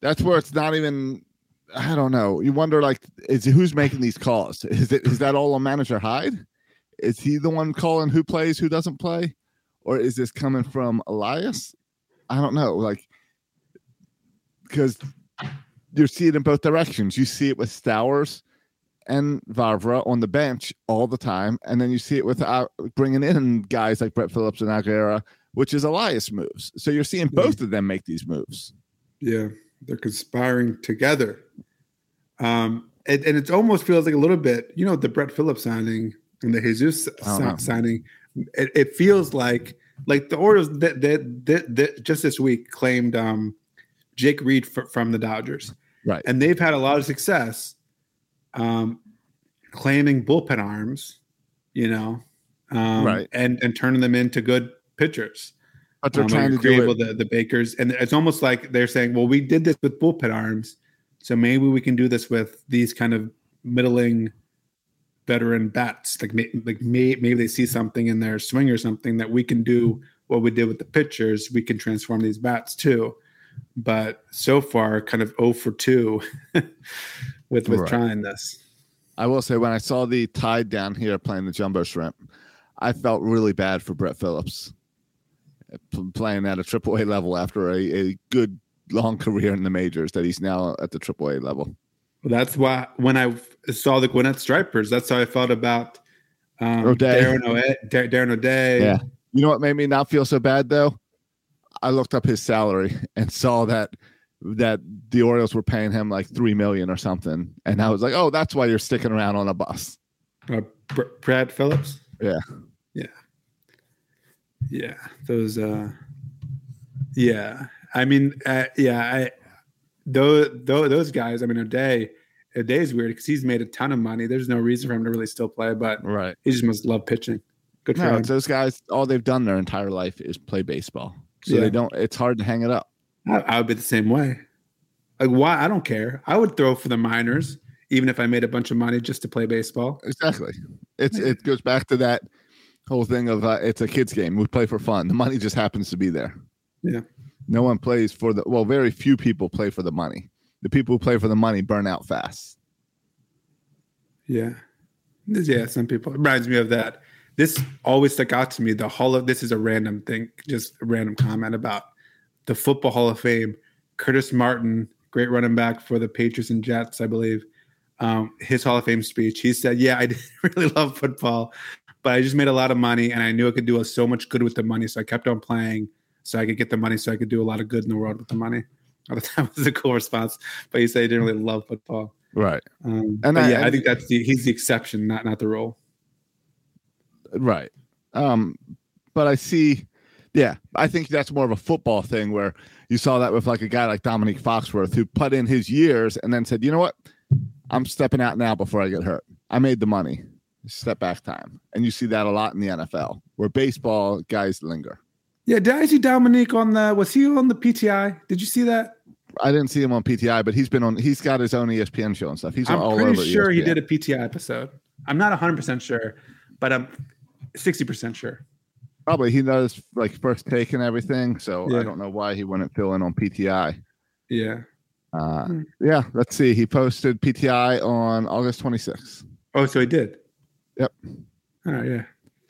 that's where it's not even I don't know. You wonder like is who's making these calls? Is it is that all on manager Hyde? Is he the one calling who plays, who doesn't play? Or is this coming from Elias? I don't know. Like because you see it in both directions. You see it with Stowers and Vavra on the bench all the time, and then you see it with uh, bringing in guys like Brett Phillips and Aguilera, which is Elias moves. So you're seeing both of them make these moves. Yeah, they're conspiring together. Um, and, and it almost feels like a little bit, you know, the Brett Phillips signing and the Jesus si- signing. It, it feels like like the Orioles that that just this week claimed um, Jake Reed f- from the Dodgers, Right. and they've had a lot of success um, claiming bullpen arms, you know, um, Right. and and turning them into good pitchers But they're um, trying to do it. with the, the Bakers, and it's almost like they're saying, "Well, we did this with bullpen arms, so maybe we can do this with these kind of middling veteran bats. Like, may, like may, maybe they see something in their swing or something that we can do what we did with the pitchers. We can transform these bats too." But so far, kind of 0 for two with with Right. trying this. I will say when I saw the tide down here playing the jumbo shrimp, I felt really bad for Brett Phillips playing at a triple A level after a, a good long career in the majors that he's now at the triple A level. Well, that's why when I saw the Gwinnett Stripers, that's how I felt about Um, O'Day. Darren O'Day. Darren O'Day. Yeah. You know what made me not feel so bad though? I looked up his salary and saw that that the Orioles were paying him like three million or something, and I was like, "Oh, that's why you're sticking around on a bus." Uh, Br- Brad Phillips. Yeah. Yeah. Yeah. Those. uh Yeah. I mean, uh, yeah. I those those guys. I mean, O'Day. is weird because he's made a ton of money. There's no reason for him to really still play, but Right. he just must love pitching. Good for No, him. those guys. All they've done their entire life is play baseball, so Yeah. they don't. It's hard to hang it up. I, I would be the same way. Like, why? I don't care. I would throw for the minors, even if I made a bunch of money just to play baseball. Exactly. It's it goes back to that whole thing of uh, it's a kids game. We play for fun. The money just happens to be there. Yeah. No one plays for the well. Very few people play for the money. The people who play for the money burn out fast. Yeah. Yeah, some people. It reminds me of that. This always stuck out to me. The Hall of this is a random thing, just a random comment about the Football Hall of Fame. Curtis Martin, great running back for the Patriots and Jets, I believe. Um, his Hall of Fame speech, he said, "Yeah, I didn't really love football, but I just made a lot of money, and I knew I could do so much good with the money, so I kept on playing, so I could get the money, so I could do a lot of good in the world with the money." I thought that was a cool response, but he said he didn't really love football. Right. Um, And I- yeah, I think that's the he's the exception, not not the rule. Right. Um, but I see, yeah, I think that's more of a football thing where you saw that with like a guy like Dominique Foxworth who put in his years and then said, you know what, I'm stepping out now before I get hurt. I made the money. Step back time. And you see that a lot in the NFL where baseball guys linger. Yeah, did I see Dominique on the? Was he on the PTI? Did you see that? I didn't see him on PTI, but he's been on. He's got his own ESPN show and stuff. He's I'm all pretty over. Sure he did a PTI episode. I'm not 100 percent sure, but I'm 60 percent sure. Probably he does like first take and everything. So Yeah. I don't know why he wouldn't fill in on PTI. Yeah. Uh, Hmm. yeah, let's see. He posted PTI on August 26th. Oh, so he did. Yep. All right. Yeah.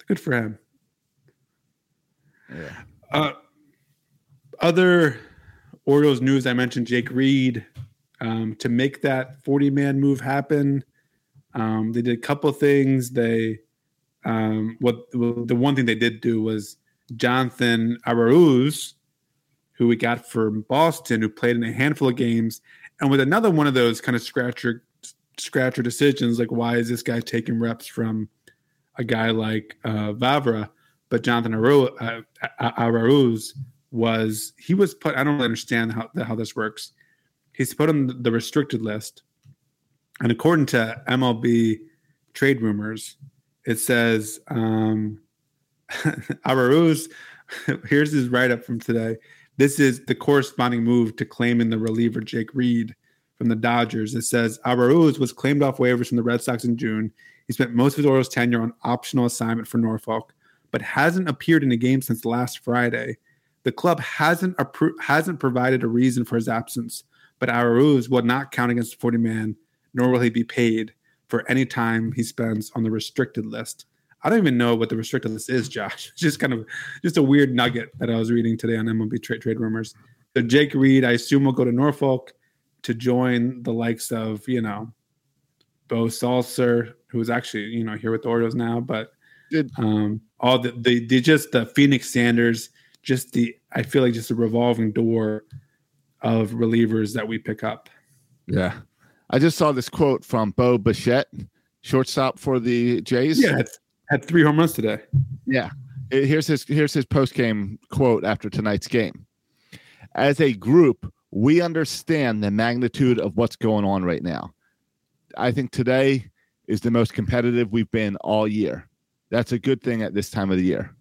Good for him. Yeah. Uh, other Orioles news. I mentioned Jake Reed um, to make that 40 man move happen. Um, they did a couple things. They um, what the one thing they did do was Jonathan Arauz, who we got from Boston, who played in a handful of games, and with another one of those kind of scratcher scratcher decisions, like why is this guy taking reps from a guy like uh, Vavra? But Jonathan Arauz, uh, was he was put. I don't really understand how how this works. He's put on the restricted list, and according to MLB trade rumors, it says um, Arauz. Here's his write up from today. This is the corresponding move to claiming the reliever Jake Reed from the Dodgers. It says Arauz was claimed off waivers from the Red Sox in June. He spent most of his Orioles tenure on optional assignment for Norfolk, but hasn't appeared in a game since last Friday. The club hasn't appro- hasn't provided a reason for his absence, but Arauz will not count against the 40 man, nor will he be paid for any time he spends on the restricted list. I don't even know what the restricted list is, Josh. It's just kind of just a weird nugget that I was reading today on MLB trade trade rumors. So Jake Reed, I assume will go to Norfolk to join the likes of you know Beau Sulser, who's actually you know here with the Orioles now, but um, all the, the the just the Phoenix Sanders, just the I feel like just a revolving door of relievers that we pick up. Yeah. I just saw this quote from Bo Bichette, shortstop for the Jays. Yeah, had, had three home runs today. Yeah. Here's his here's his post game quote after tonight's game. As a group, we understand the magnitude of what's going on right now. I think today is the most competitive we've been all year. That's a good thing at this time of the year.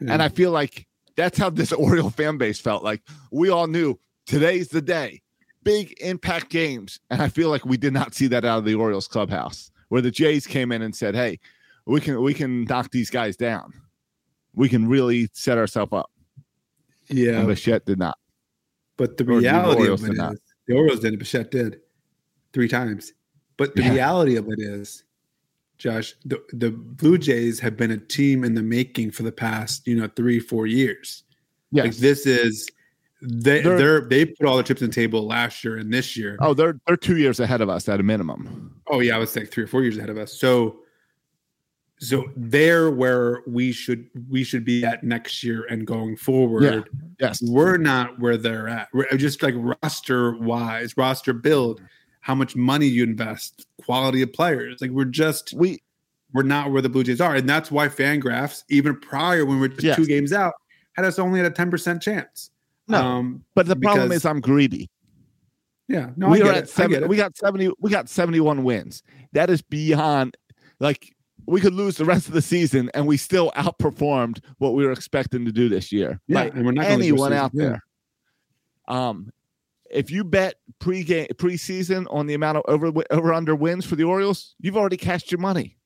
And I feel like that's how this Oriole fan base felt. Like we all knew today's the day. Big impact games. And I feel like we did not see that out of the Orioles clubhouse, where the Jays came in and said, Hey, we can we can knock these guys down. We can really set ourselves up. yeah, And Bichette did not. But the Or the reality Orioles of it did not. the Orioles did, Bichette did three times. But the Yeah. reality of it is, Josh, the, the Blue Jays have been a team in the making for the past, you know, three, four years. Yes. Like this is they They're- they're, they put all the chips on the table last year and this year. oh, they're they're two years ahead of us at a minimum. Oh yeah, I was like three or four years ahead of us. So So they're where we should we should be at next year and going forward. Yes. We're not where they're at. We're uh, just like roster wise, roster build, how much money you invest, quality of players. Like we're just We we're not where the Blue Jays are, and that's why FanGraphs, even prior when we we're Yes. two games out, had us only at a ten percent chance. No, um, but the problem because- is I'm greedy. yeah, no, we I are at it. I seven, we got 70 we got 71 wins. That is beyond like we could lose the rest of the season and we still outperformed what we were expecting to do this year. Yeah, and we're not gonna lose the anyone out yeah. there. Um if you bet pre-game preseason on the amount of over over under wins for the Orioles, you've already cashed your money.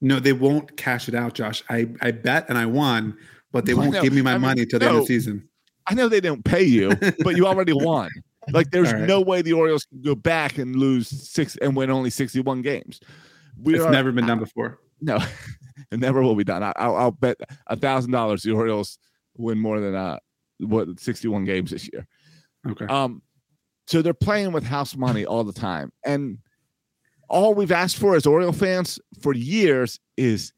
No, they won't cash it out, Josh. I, I bet and I won, but they won't no, give me my I mean, money till the end of the season. I know they didn't pay you, but you already won. Like there's right. no way the Orioles can go back and lose six and win only 61 games. We It's are- never been done before. No, it never will be done. I, I'll, I'll bet a thousand dollars the Orioles win more than uh what 61 games this year. Okay. Um, so they're playing with house money all the time, and all we've asked for as Oriole fans for years is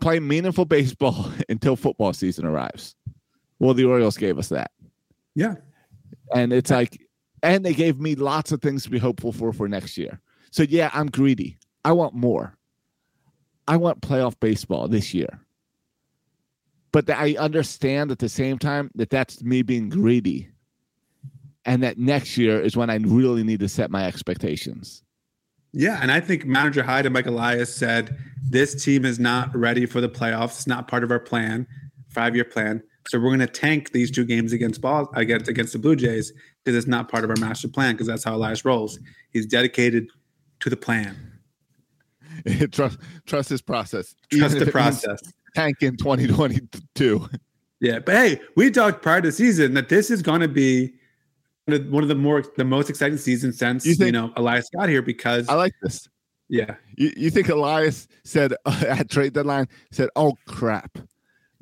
play meaningful baseball until football season arrives. Well, the Orioles gave us that, Yeah. and it's like, and they gave me lots of things to be hopeful for for next year. So yeah, I'm greedy. I want more. I want playoff baseball this year. But I understand at the same time that that's me being greedy. And that next year is when I really need to set my expectations. Yeah, and I think manager Hyde and Mike Elias said this team is not ready for the playoffs. It's not part of our plan, five year plan. So we're going to tank these two games against ball against against the Blue Jays because it's not part of our master plan. Because that's how Elias rolls. He's dedicated to the plan. trust trust this process. Trust even the if it means process. Tank in 2022. Yeah, but hey, we talked prior to the season that this is going to be one of- the more the most exciting seasons since You you, know Elias got here because I like this. yeah You, you think Elias said at trade deadline said, "Oh crap,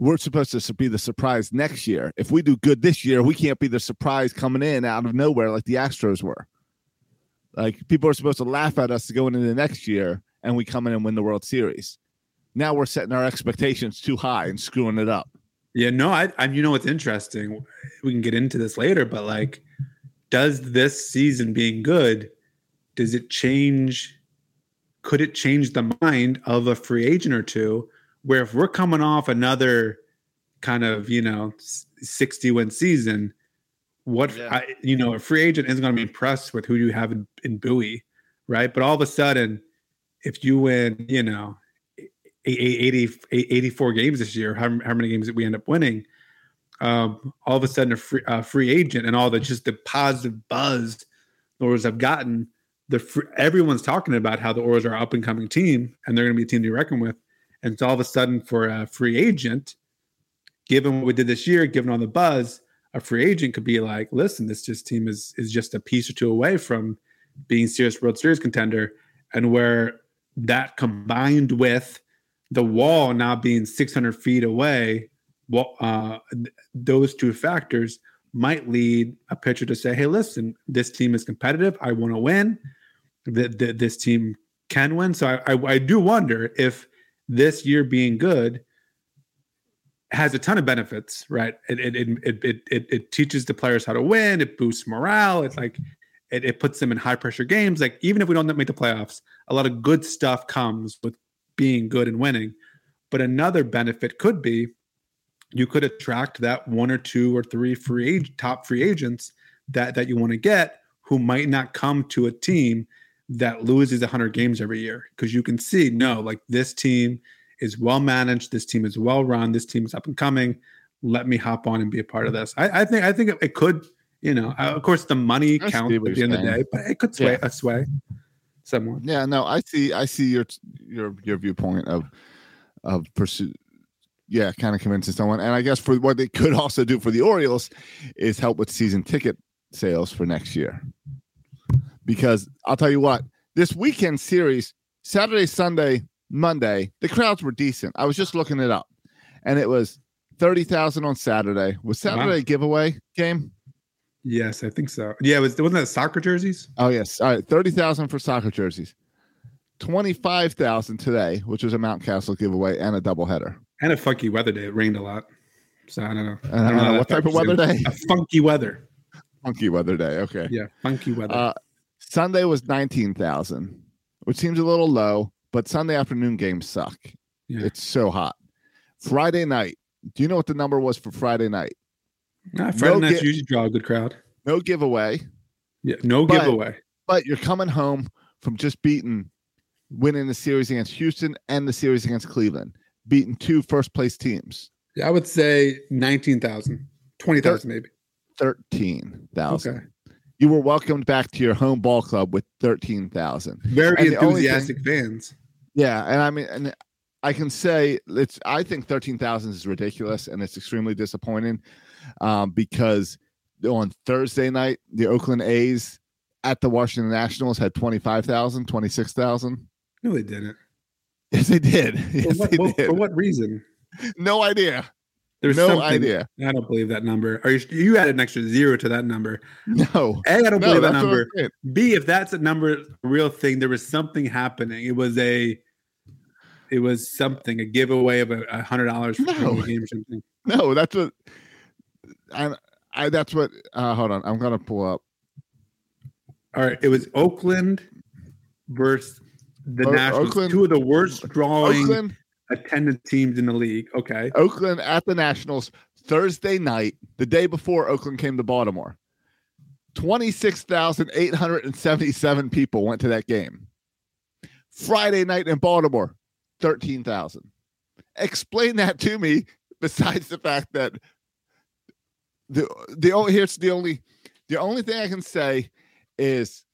we're supposed to be the surprise next year. If we do good this year, we can't be the surprise coming in out of nowhere like the Astros were. Like people are supposed to laugh at us going into the next year, and we come in and win the World Series. Now we're setting our expectations too high and screwing it up. Yeah, no, I, I, you know what's interesting. We can get into this later, but like, does this season being good, does it change? Could it change the mind of a free agent or two? Where if we're coming off another kind of you know sixty win season, what Yeah. I, you know a free agent isn't going to be impressed with who you have in, in Bowie, right? But all of a sudden, if you win, you know, e- e- 80, 84 games this year, how, how many games that we end up winning, um, all of a sudden a free, uh, free agent and all the just the positive buzz the Orioles have gotten, the fr- everyone's talking about how the Orioles are an up and coming team and they're going to be a team to reckon with. And so all of a sudden, for a free agent, given what we did this year, given all the buzz, a free agent could be like, "Listen, this just team is is just a piece or two away from being serious World Series contender," and where that combined with the wall now being 600 feet away, well, uh, th- those two factors might lead a pitcher to say, "Hey, listen, this team is competitive. I want to win. This team can win." So I, I, I do wonder if this year being good has a ton of benefits, right? It it it it it, it, teaches the players how to win. It boosts morale. It's like it, it puts them in high pressure games. Like even if we don't make the playoffs, a lot of good stuff comes with being good and winning. But another benefit could be you could attract that one or two or three free top free agents that that you want to get who might not come to a team that loses 100 games every year because you can see no like this team is well managed this team is well run this team is up and coming let me hop on and be a part of this i, I think i think it, could you know uh, of course the money I counts at the end of the day but it could sway Yeah. a sway someone. Yeah, no, I see. I see your your your viewpoint of of pursue. Yeah, kind of convincing someone, and I guess for what they could also do for the Orioles is help with season ticket sales for next year. Because I'll tell you what, this weekend series, Saturday, Sunday, Monday, the crowds were decent. I was just looking it up, and it was thirty thousand on Saturday. Was Saturday Wow. a giveaway game? yes i think so yeah it was wasn't that soccer jerseys Oh yes, all right, thirty thousand for soccer jerseys. 25,000 today, which was a Mountcastle giveaway and a doubleheader. And a funky weather day. It rained a lot. So I don't know. I don't know, how what type of weather day? A funky weather. Funky weather day. Okay. Yeah, funky weather. Uh, Sunday was 19,000, which seems a little low, but Sunday afternoon games suck. yeah. It's so hot. Friday night. Do you know what the number was for Friday night? Nah, Friday no nights gi- usually draw a good crowd. No giveaway, Yeah, no But- giveaway. but you're coming home from just beating, winning the series against Houston and the series against Cleveland, beating two first place teams. Yeah, I would say 19,000, 20,000 maybe. 13,000. Okay. You were welcomed back to your home ball club with 13,000. Very And only thing- enthusiastic fans. Yeah, and I mean, and I can say it's. I think thirteen thousand is ridiculous, and it's extremely disappointing um, because on Thursday night, the Oakland A's at the Washington Nationals had 25,000, 26,000. No, they didn't. Yes, they did. For Yes, what, they did. for what reason? No idea. There's no idea. I don't believe that number. Are you you added an extra zero to that number? No. A, I don't No, believe that that's what I'm number. B, if that's a number, a real thing, there was something happening. It was a, it was something, a giveaway of a, hundred dollars for No. a game or something. No, that's what. I, I that's what. Uh, hold on, I'm gonna pull up. All right, it was Oakland versus the O- Nationals, Oakland- two of the worst drawing Oakland, attended teams in the league. Okay, Oakland at the Nationals Thursday night, the day before Oakland came to Baltimore. 26,877 people went to that game. Friday night in Baltimore, 13,000. Explain that to me besides the fact that the the here's the only the only thing I can say is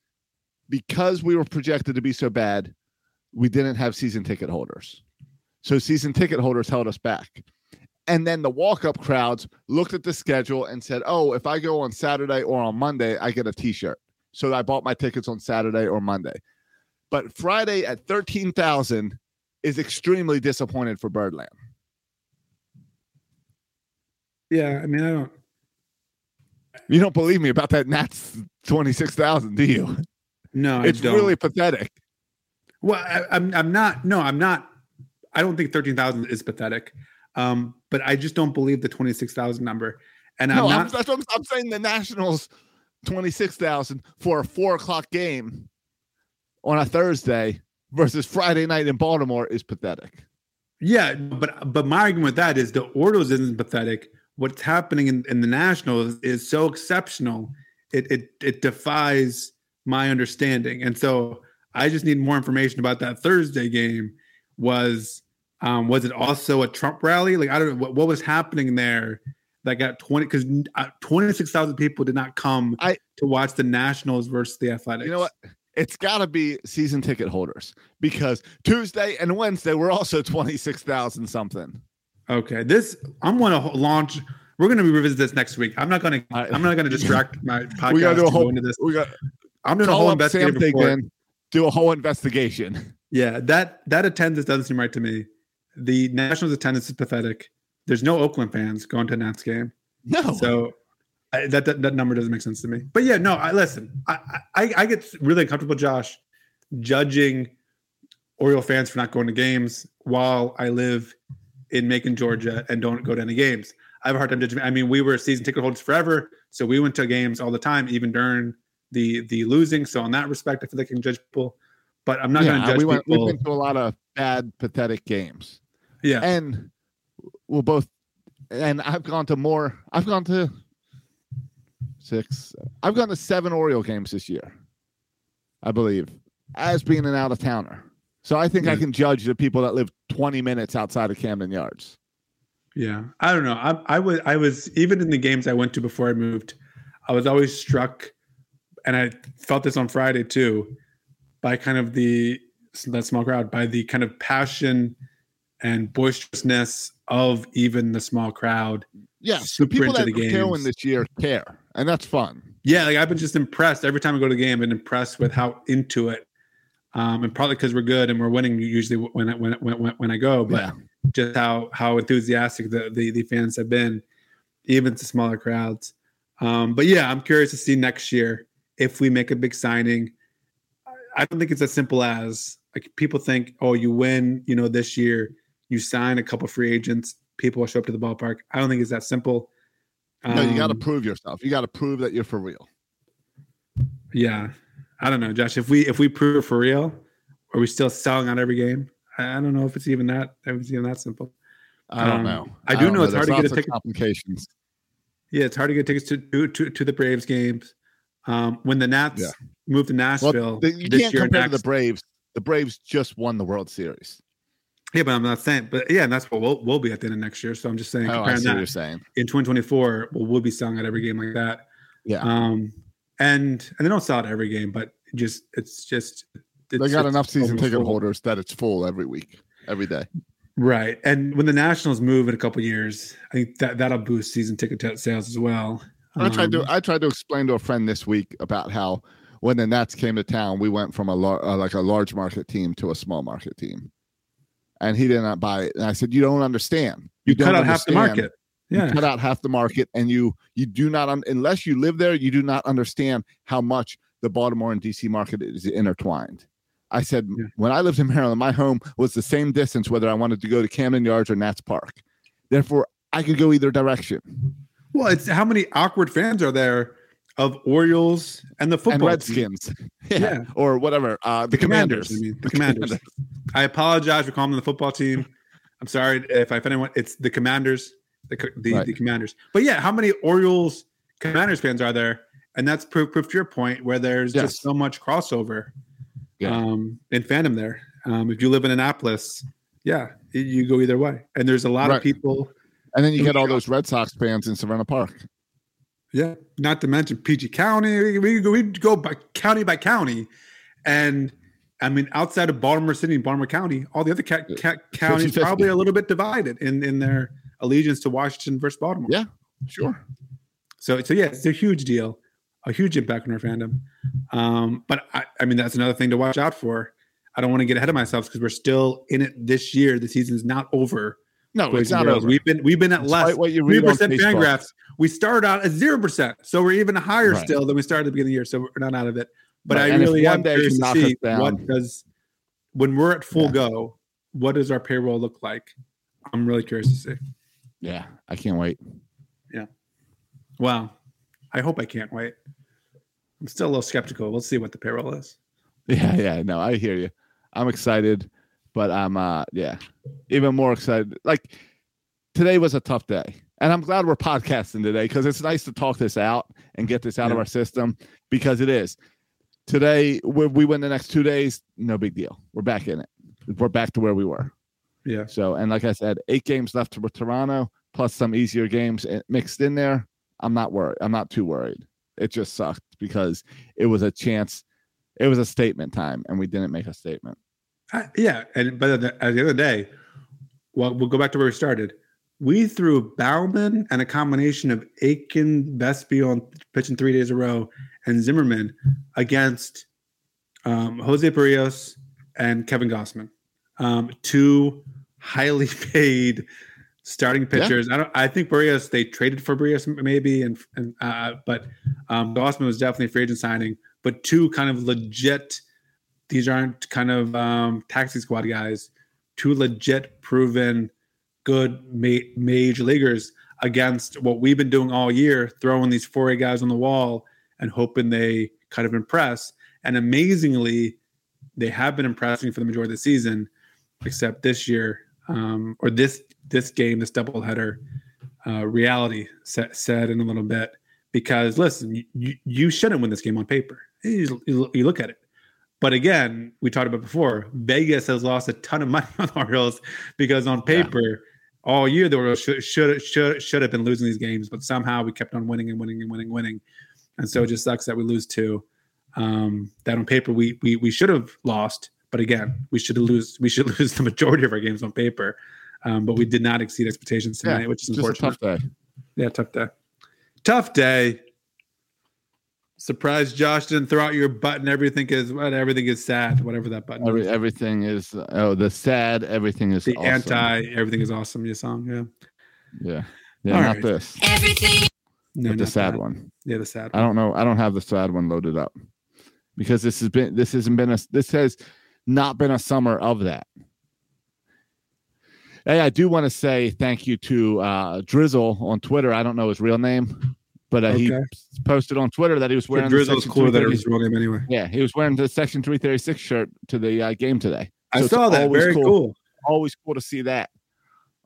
because we were projected to be so bad, we didn't have season ticket holders. So season ticket holders held us back. And then the walk-up crowds looked at the schedule and said, "Oh, if I go on Saturday or on Monday, I get a T-shirt." So I bought my tickets on Saturday or Monday. But Friday at thirteen thousand is extremely disappointed for Birdland. yeah. I mean, I don't. You don't believe me about that Nats twenty-six thousand, do you? No, I it's really pathetic. Well, I, I'm I'm not. No, I'm not. I don't think thirteen thousand is pathetic. Um, but I just don't believe the twenty six thousand number. And I'm no, I'm, not. that's what I'm, I'm saying. The Nationals twenty-six thousand for a four o'clock game on a Thursday versus Friday night in Baltimore is pathetic. yeah, but but my argument with that is the Orioles isn't pathetic. What's happening in, in the Nationals is so exceptional. It it it defies my understanding. And so I just need more information about that Thursday game. Was um was it also a Trump rally? Like I don't know what, what was happening there that got 20 because 26,000 people did not come I- to watch the Nationals versus the Athletics. You know what? It's got to be season ticket holders because Tuesday and Wednesday were also twenty-six thousand something. Okay, this I'm going to launch. We're going to revisit this next week. I'm not going to. I'm not going to distract my podcast. we got to do a whole. into this. We got I'm doing a whole up investigative Sam report. Thigpen, do a whole investigation. Yeah, that that attendance doesn't seem right to me. The Nationals attendance is pathetic. There's no Oakland fans going to a Nats game, No, so I, that, that that number doesn't make sense to me. But yeah, no. I listen. I I, I get really uncomfortable, Josh, judging Oriole fans for not going to games while I live in Macon, Georgia, and don't go to any games. I have a hard time judging. I mean, we were season ticket holders forever, so we went to games all the time, even during the the losing. So in that respect, I feel like I can judge people. But I'm not going to judge we went. people. We've been to a lot of bad, pathetic games, yeah, and we'll both. And I've gone to more. I've gone to six. I've gone to seven Oriole games this year, I believe, as being an out of towner. So I think I can judge the people that live 20 minutes outside of Camden Yards. Yeah, I don't know. I, I was I was even in the games I went to before I moved, I was always struck, and I felt this on Friday too, by kind of the that small crowd, by the kind of passion and boisterousness of even the small crowd. Yeah, the Super people into that the are going this year care, and that's fun. Yeah, like I've been just impressed every time I go to the game. I've been impressed with how into it, um, and probably because we're good and we're winning usually when I, when when when, when I go, but. Yeah. just how how enthusiastic the, the the fans have been, even to smaller crowds. Um, but yeah, I'm curious to see next year if we make a big signing. I don't think it's as simple as Like people think, oh, you win, you know, this year, you sign a couple free agents, people will show up to the ballpark. I don't think it's that simple. no, you got to Um, prove yourself. You got to prove that you're for real. Yeah, I don't know, Josh. If we if we prove for real, are we still selling out every game? I I don't know if it's even that. If it's even that simple. I don't Um, know. I do don't know it's hard to get a ticket. Complications. Yeah, it's hard to get tickets to to to, to the Braves games. Um, when the Nats Yeah. moved to Well, Nashville the- you this can't year, compare to the Braves. The Braves just won the World Series. Yeah, but I'm not saying, but yeah, and that's what we'll, we'll be at the end of next year. So I'm just saying, Oh, I comparing that you're saying. in 2024, we'll, we'll be selling at every game like that. Yeah, Um, and and they don't sell it every game, but just it's just it's, they got enough season ticket full. holders that it's full every week, every day. right? And when the Nationals move in a couple years, I think that that'll boost season ticket sales as well. I tried to Um, I tried to explain to a friend this week about how when the Nats came to town, we went from a lar- uh, like a large market team to a small market team, and he did not buy it. And I said, "You don't understand. you don't cut out half the understand. market. You Yeah, cut out half the market, and you you do not un- unless you live there, you do not understand how much the Baltimore and DC market is intertwined." I said, Yeah. when I lived in Maryland, my home was the same distance whether I wanted to go to Camden Yards or Nats Park. Therefore, I could go either direction. Well, it's how many awkward fans are there of Orioles and the football and? Redskins, yeah, Yeah. or whatever. Uh, the, The commanders. Commanders. I mean, the commanders. I apologize for calling them the football team. I'm sorry if I offend anyone. It's the commanders, the the, Right. the commanders. But yeah, how many Orioles commanders fans are there? And that's proof, proof to your point where there's Yes. just so much crossover Yeah. um, in fandom there. Um, if you live in Annapolis, yeah, you go either way. And there's a lot Right. of people. And then you get all those Red Sox fans in Severna Park. Yeah, not to mention PG County. We, go- we go by county by county, and I mean outside of Baltimore City and Baltimore County, all the other ca- ca- counties probably a little bit divided in in their allegiance to Washington versus Baltimore. Yeah, sure. So so yeah, it's a huge deal, a huge impact on our fandom. Um, but I, I mean that's another thing to watch out for. I don't want to get ahead of myself because we're still in it this year. The season's not over. No, it's not over. We've been we've been at less what you three read on percent FanGraphs. We started out at zero percent, so we're even higher Right. still than we started at the beginning of the year. So we're not out of it. But Right, I and really am curious to see what does when we're at full Yeah. go. What does our payroll look like? I'm really curious to see. Yeah, I can't wait. Yeah. Wow, I hope I can't wait. I'm still a little skeptical. We'll see what the payroll is. Yeah, yeah, no, I hear you. I'm excited, but I'm uh yeah, even more excited. Like today was a tough day. And I'm glad we're podcasting today because it's nice to talk this out and get this out of our system because it is. Today, we, we win the next two days, no big deal. We're back in it. We're back to where we were. Yeah. So, and like I said, eight games left with Toronto, plus some easier games eh, mixed in there. I'm not worried. I'm not too worried. It just sucked because it was a chance. It was a statement time, and we didn't make a statement. I, yeah, and but at the, at the end of the day, well, we'll go back to where we started. We threw Baumann and a combination of Akin, Vespi on pitching three days a row, and Zimmermann against um, Jose Berrios and Kevin Gausman, um, two highly paid starting pitchers. I don't. I think Berrios they traded for Berrios maybe, and and uh, but um, Gausman was definitely a free agent signing. But two kind of legit these aren't kind of um, taxi squad guys, two legit proven good ma- major leaguers against what we've been doing all year, throwing these 4A guys on the wall and hoping they kind of impress. And amazingly, they have been impressing for the majority of the season, except this year um, or this this game, this doubleheader. Uh, reality set, said in a little bit because listen, you, you shouldn't win this game on paper. You, you you look at it. But again, we talked about before. Vegas has lost a ton of money on the Orioles because on paper, all year the Orioles should should should should have been losing these games, but somehow we kept on winning and winning and winning, and winning, and so it just sucks that we lose two. Um, that on paper we we we should have lost, but again, we should lose we should lose the majority of our games on paper. Um, but we did not exceed expectations tonight, Yeah, which is just a unfortunate. tough day. Yeah, tough day. Tough day. Surprised Josh didn't throw out your button. Everything is what everything is sad. Whatever that button Every, is. everything is oh the sad. Everything is The awesome. anti everything is awesome. Your song, yeah. Yeah, yeah, All not right. this. Everything. No, but the sad that. one. Yeah, the sad. I don't know. I don't have the sad one loaded up because this has been this hasn't been a this has not been a summer of that. Hey, I do want to say thank you to uh, Drizzle on Twitter. I don't know his real name, but uh, he posted on Twitter that he was wearing the Section 330 his real name anyway. Yeah, he was wearing the Section 336 shirt to the uh, game today. I So it's saw that. Very cool. Always cool to see that.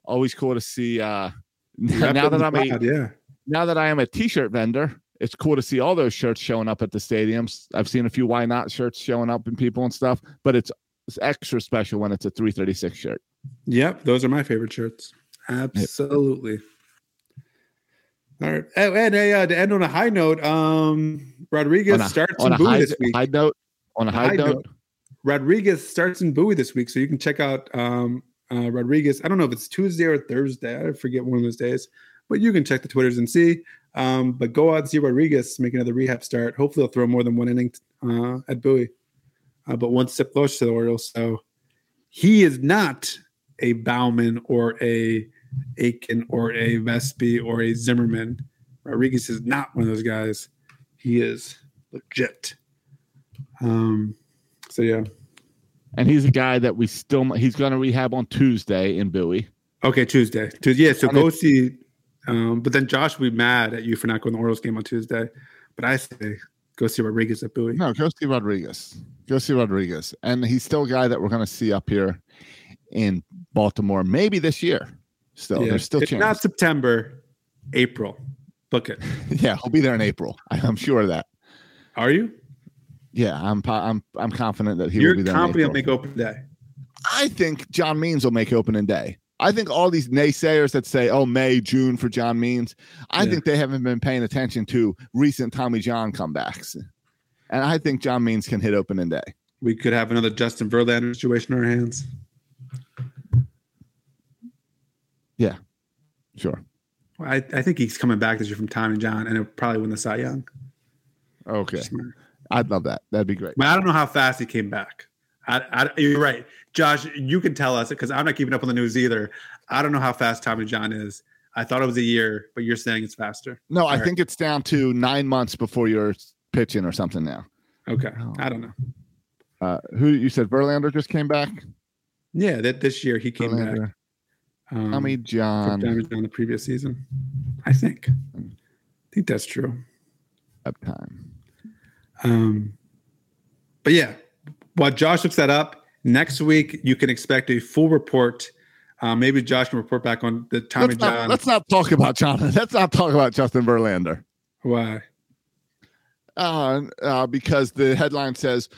Always cool to see. Uh, now that I'm a yeah. now that I am a t-shirt vendor, it's cool to see all those shirts showing up at the stadiums. I've seen a few why not shirts showing up in people and stuff, but it's, it's extra special when it's a 336 shirt. Yep, those are my favorite shirts. Absolutely. All right, and, and uh, to end on a high note, um, Rodriguez On a, starts on in Bowie high, this week. high note, on a high, High note, note. Rodriguez starts in Bowie this week, so you can check out um, uh, Rodriguez. I don't know if it's Tuesday or Thursday. I forget one of those days, but you can check the Twitters and see. Um, but go out and see Rodriguez make another rehab start. Hopefully, he'll throw more than one inning uh, at Bowie, uh, but one step closer to the Orioles. So he is not a Baumann or a Akin or a Vespi or a Zimmermann. Rodriguez is not one of those guys. He is legit. Um, so yeah. and he's a guy that we still he's going to rehab on Tuesday in Bowie. Okay, Tuesday. Tuesday. Yeah, so And go see. Um, but then Josh will be mad at you for not going to the Orioles game on Tuesday. But I say go see Rodriguez at Bowie. No, go see Rodriguez. Go see Rodriguez, and he's still a guy that we're going to see up here in Baltimore, maybe this year. Still, Yeah. there's still if chance. not September, April. Book it. yeah, he'll be there in April. I'm sure of that. Are you? Yeah, I'm I'm I'm confident that he You're will be there. in confident make open day. I think John Means will make opening day. I think all these naysayers that say, "Oh, May, June for John Means," I Yeah. think they haven't been paying attention to recent Tommy John comebacks, and I think John Means can hit opening day. We could have another Justin Verlander situation on our hands. Yeah, sure. Well, I, I think he's coming back this year from Tommy John, and he'll probably win the Cy Young. Okay, I'd love that. That'd be great. But I don't know how fast he came back. I, I, you're right, Josh. You can tell us because I'm not keeping up on the news either. I don't know how fast Tommy John is. I thought it was a year, but you're saying it's faster. No, I All right. think it's down to nine months before you're pitching or something now. Okay, I don't know. Uh, who you said Verlander just came back? Yeah, that this year he came back. Um, Tommy John Tommy John the previous season. I think. I think that's true. up time. Um, but yeah, while Josh looks that up, next week you can expect a full report. Uh, maybe Josh can report back on the Tommy Let's not, John. let's not talk about John. Let's not talk about Justin Verlander. Why? Uh, uh, because the headline says,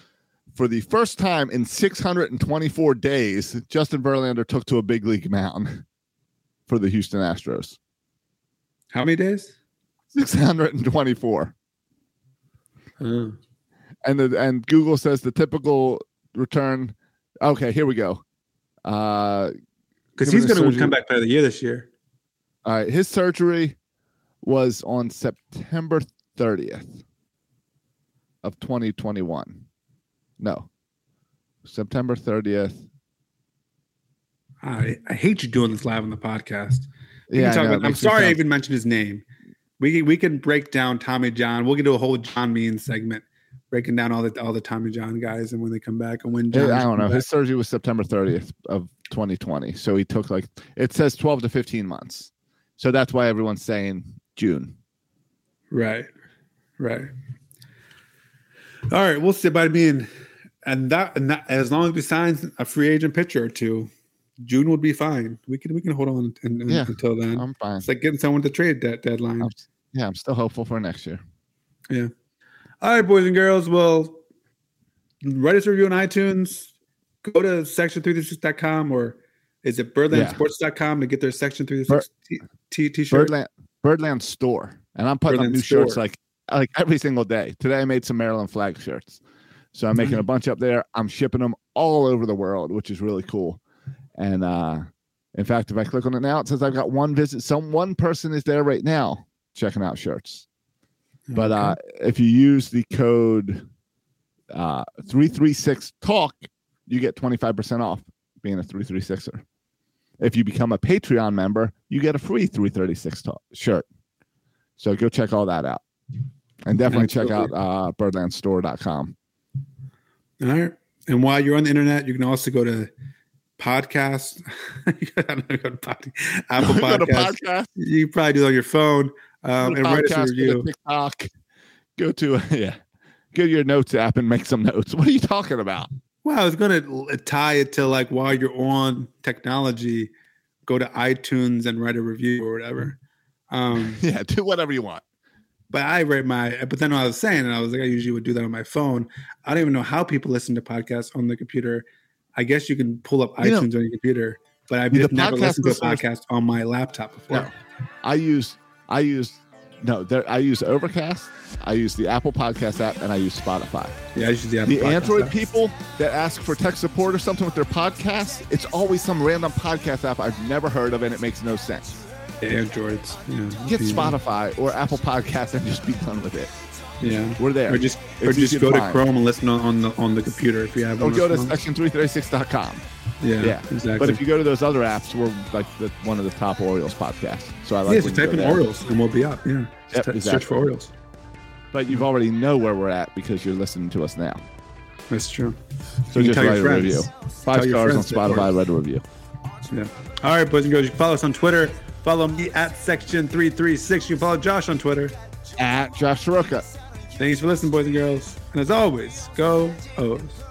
for the first time in 624 days, Justin Verlander took to a big league mound for the Houston Astros. How many days? 624. Oh. And the, and Google says the typical return. Okay, here we go. Uh, Because Given he's going to come back player of the year this year. all right, his surgery was on September 30th of 2021. No, September 30th. I, I hate you doing this live on the podcast. We Yeah, I talk know, it about, I'm me sorry I even mentioned his name. We can, we can break down Tommy John. We'll get to a whole John Means segment, breaking down all the all the Tommy John guys and when they come back and when John. I don't know. His surgery was September 30th of 2020. So he took like it says 12 to 15 months. So that's why everyone's saying June. Right. Right. All right, we'll sit by being and that and that as long as we sign a free agent pitcher or two, June would be fine. We can we can hold on and, and- Yeah, until then. I'm fine. It's like getting someone to trade that deadline. I'm, yeah, I'm still hopeful for next year. Yeah. All right, boys and girls. Well, write us a review on iTunes. Go to section336.com or is it birdlandsports.com to get their section 336 t- t- t-shirt? Birdland Birdland store. And I'm putting Birdland up new shirts like like every single day. Today I made some Maryland flag shirts. So I'm making a bunch up there. I'm shipping them all over the world, which is really cool. And uh in fact, if I click on it now, it says I've got one visit. Some one person is there right now checking out shirts. But uh if you use the code uh 336 talk, you get 25% off being a 336er. If you become a Patreon member, you get a free 336 talk shirt. So go check all that out. And definitely check out uh birdlandstore.com. All right. And while you're on the internet, you can also go to podcast. Know, go to pod, Apple Go to Podcast. podcast. You can probably do it on your phone um, and to write us a podcast, go to review. TikTok. Go to yeah. Go to your notes app and make some notes. What are you talking about? Well, I was going to tie it to like while you're on technology, go to iTunes and write a review or whatever. Um, Yeah, do whatever you want. But I write my, but then I was saying, and I was like, I usually would do that on my phone. I don't even know how people listen to podcasts on the computer. I guess you can pull up You know- iTunes on your computer, but I've never listened to a podcast on my laptop before. No. I use I use no, there I use Overcast, I use the Apple Podcast app, and I use Spotify. Yeah, I use the, The Android app. people that ask for tech support or something with their podcast, it's always some random podcast app I've never heard of and it makes no sense. Androids. Yeah. Get Spotify or Apple Podcast and just be done with it. Yeah, We're there. Or just or just go to find. Chrome and listen on, the on the computer if you have. Or go to those phones. section336.com. Yeah, Yeah, exactly. But if you go to those other apps, we're like the, one of the top Orioles podcasts. So I like yeah, you type in there. Orioles and we'll be up. Yeah, Yep, t- exactly. search for Orioles. But you've already know where we're at because you're listening to us now. That's true. So You can just tell your write a friends. review. Five Tell stars on Spotify, write a review. Yeah. All right, boys and girls, you can follow us on Twitter. Follow me at section three three six. You can follow Josh on Twitter. At Josh Soroka. Thanks for listening, boys and girls. And as always, go O's.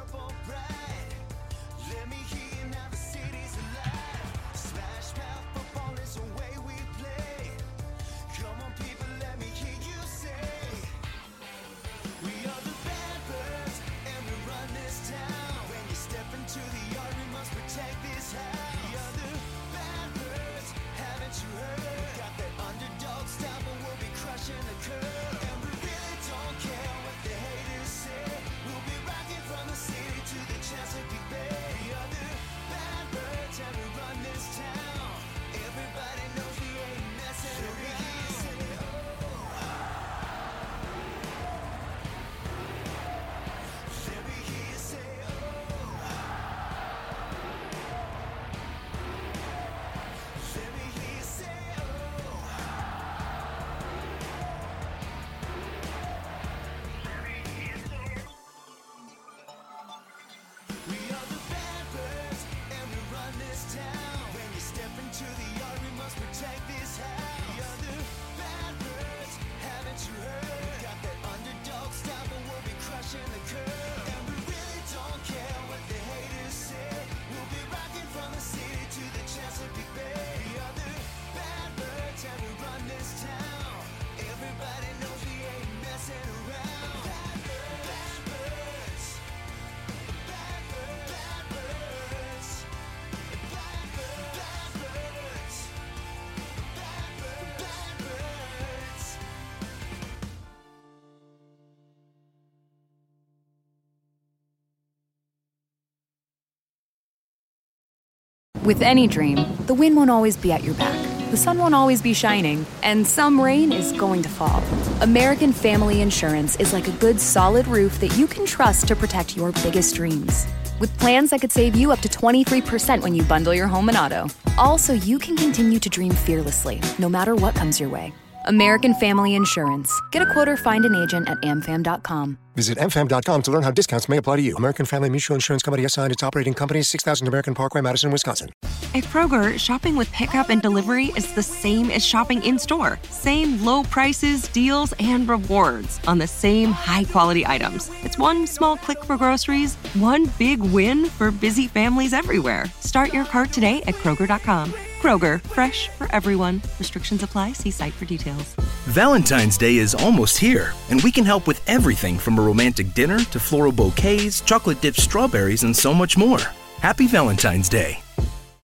With any dream, the wind won't always be at your back. The sun won't always be shining, and some rain is going to fall. American Family Insurance is like a good solid roof that you can trust to protect your biggest dreams. With plans that could save you up to 23% when you bundle your home and auto. Also, you can continue to dream fearlessly, no matter what comes your way. American Family Insurance. Get a quote or find an agent at amfam.com. Visit amfam.com to learn how discounts may apply to you. American Family Mutual Insurance Company assigned its operating company 6000 American Parkway, Madison, Wisconsin. At Kroger, shopping with pickup and delivery is the same as shopping in store. Same low prices, deals, and rewards on the same high quality items. It's one small click for groceries, one big win for busy families everywhere. Start your cart today at Kroger.com. Kroger, fresh for everyone. Restrictions apply. See site for details. Valentine's Day is almost here, and we can help with everything from a romantic dinner to floral bouquets, chocolate dipped strawberries, and so much more. Happy Valentine's Day.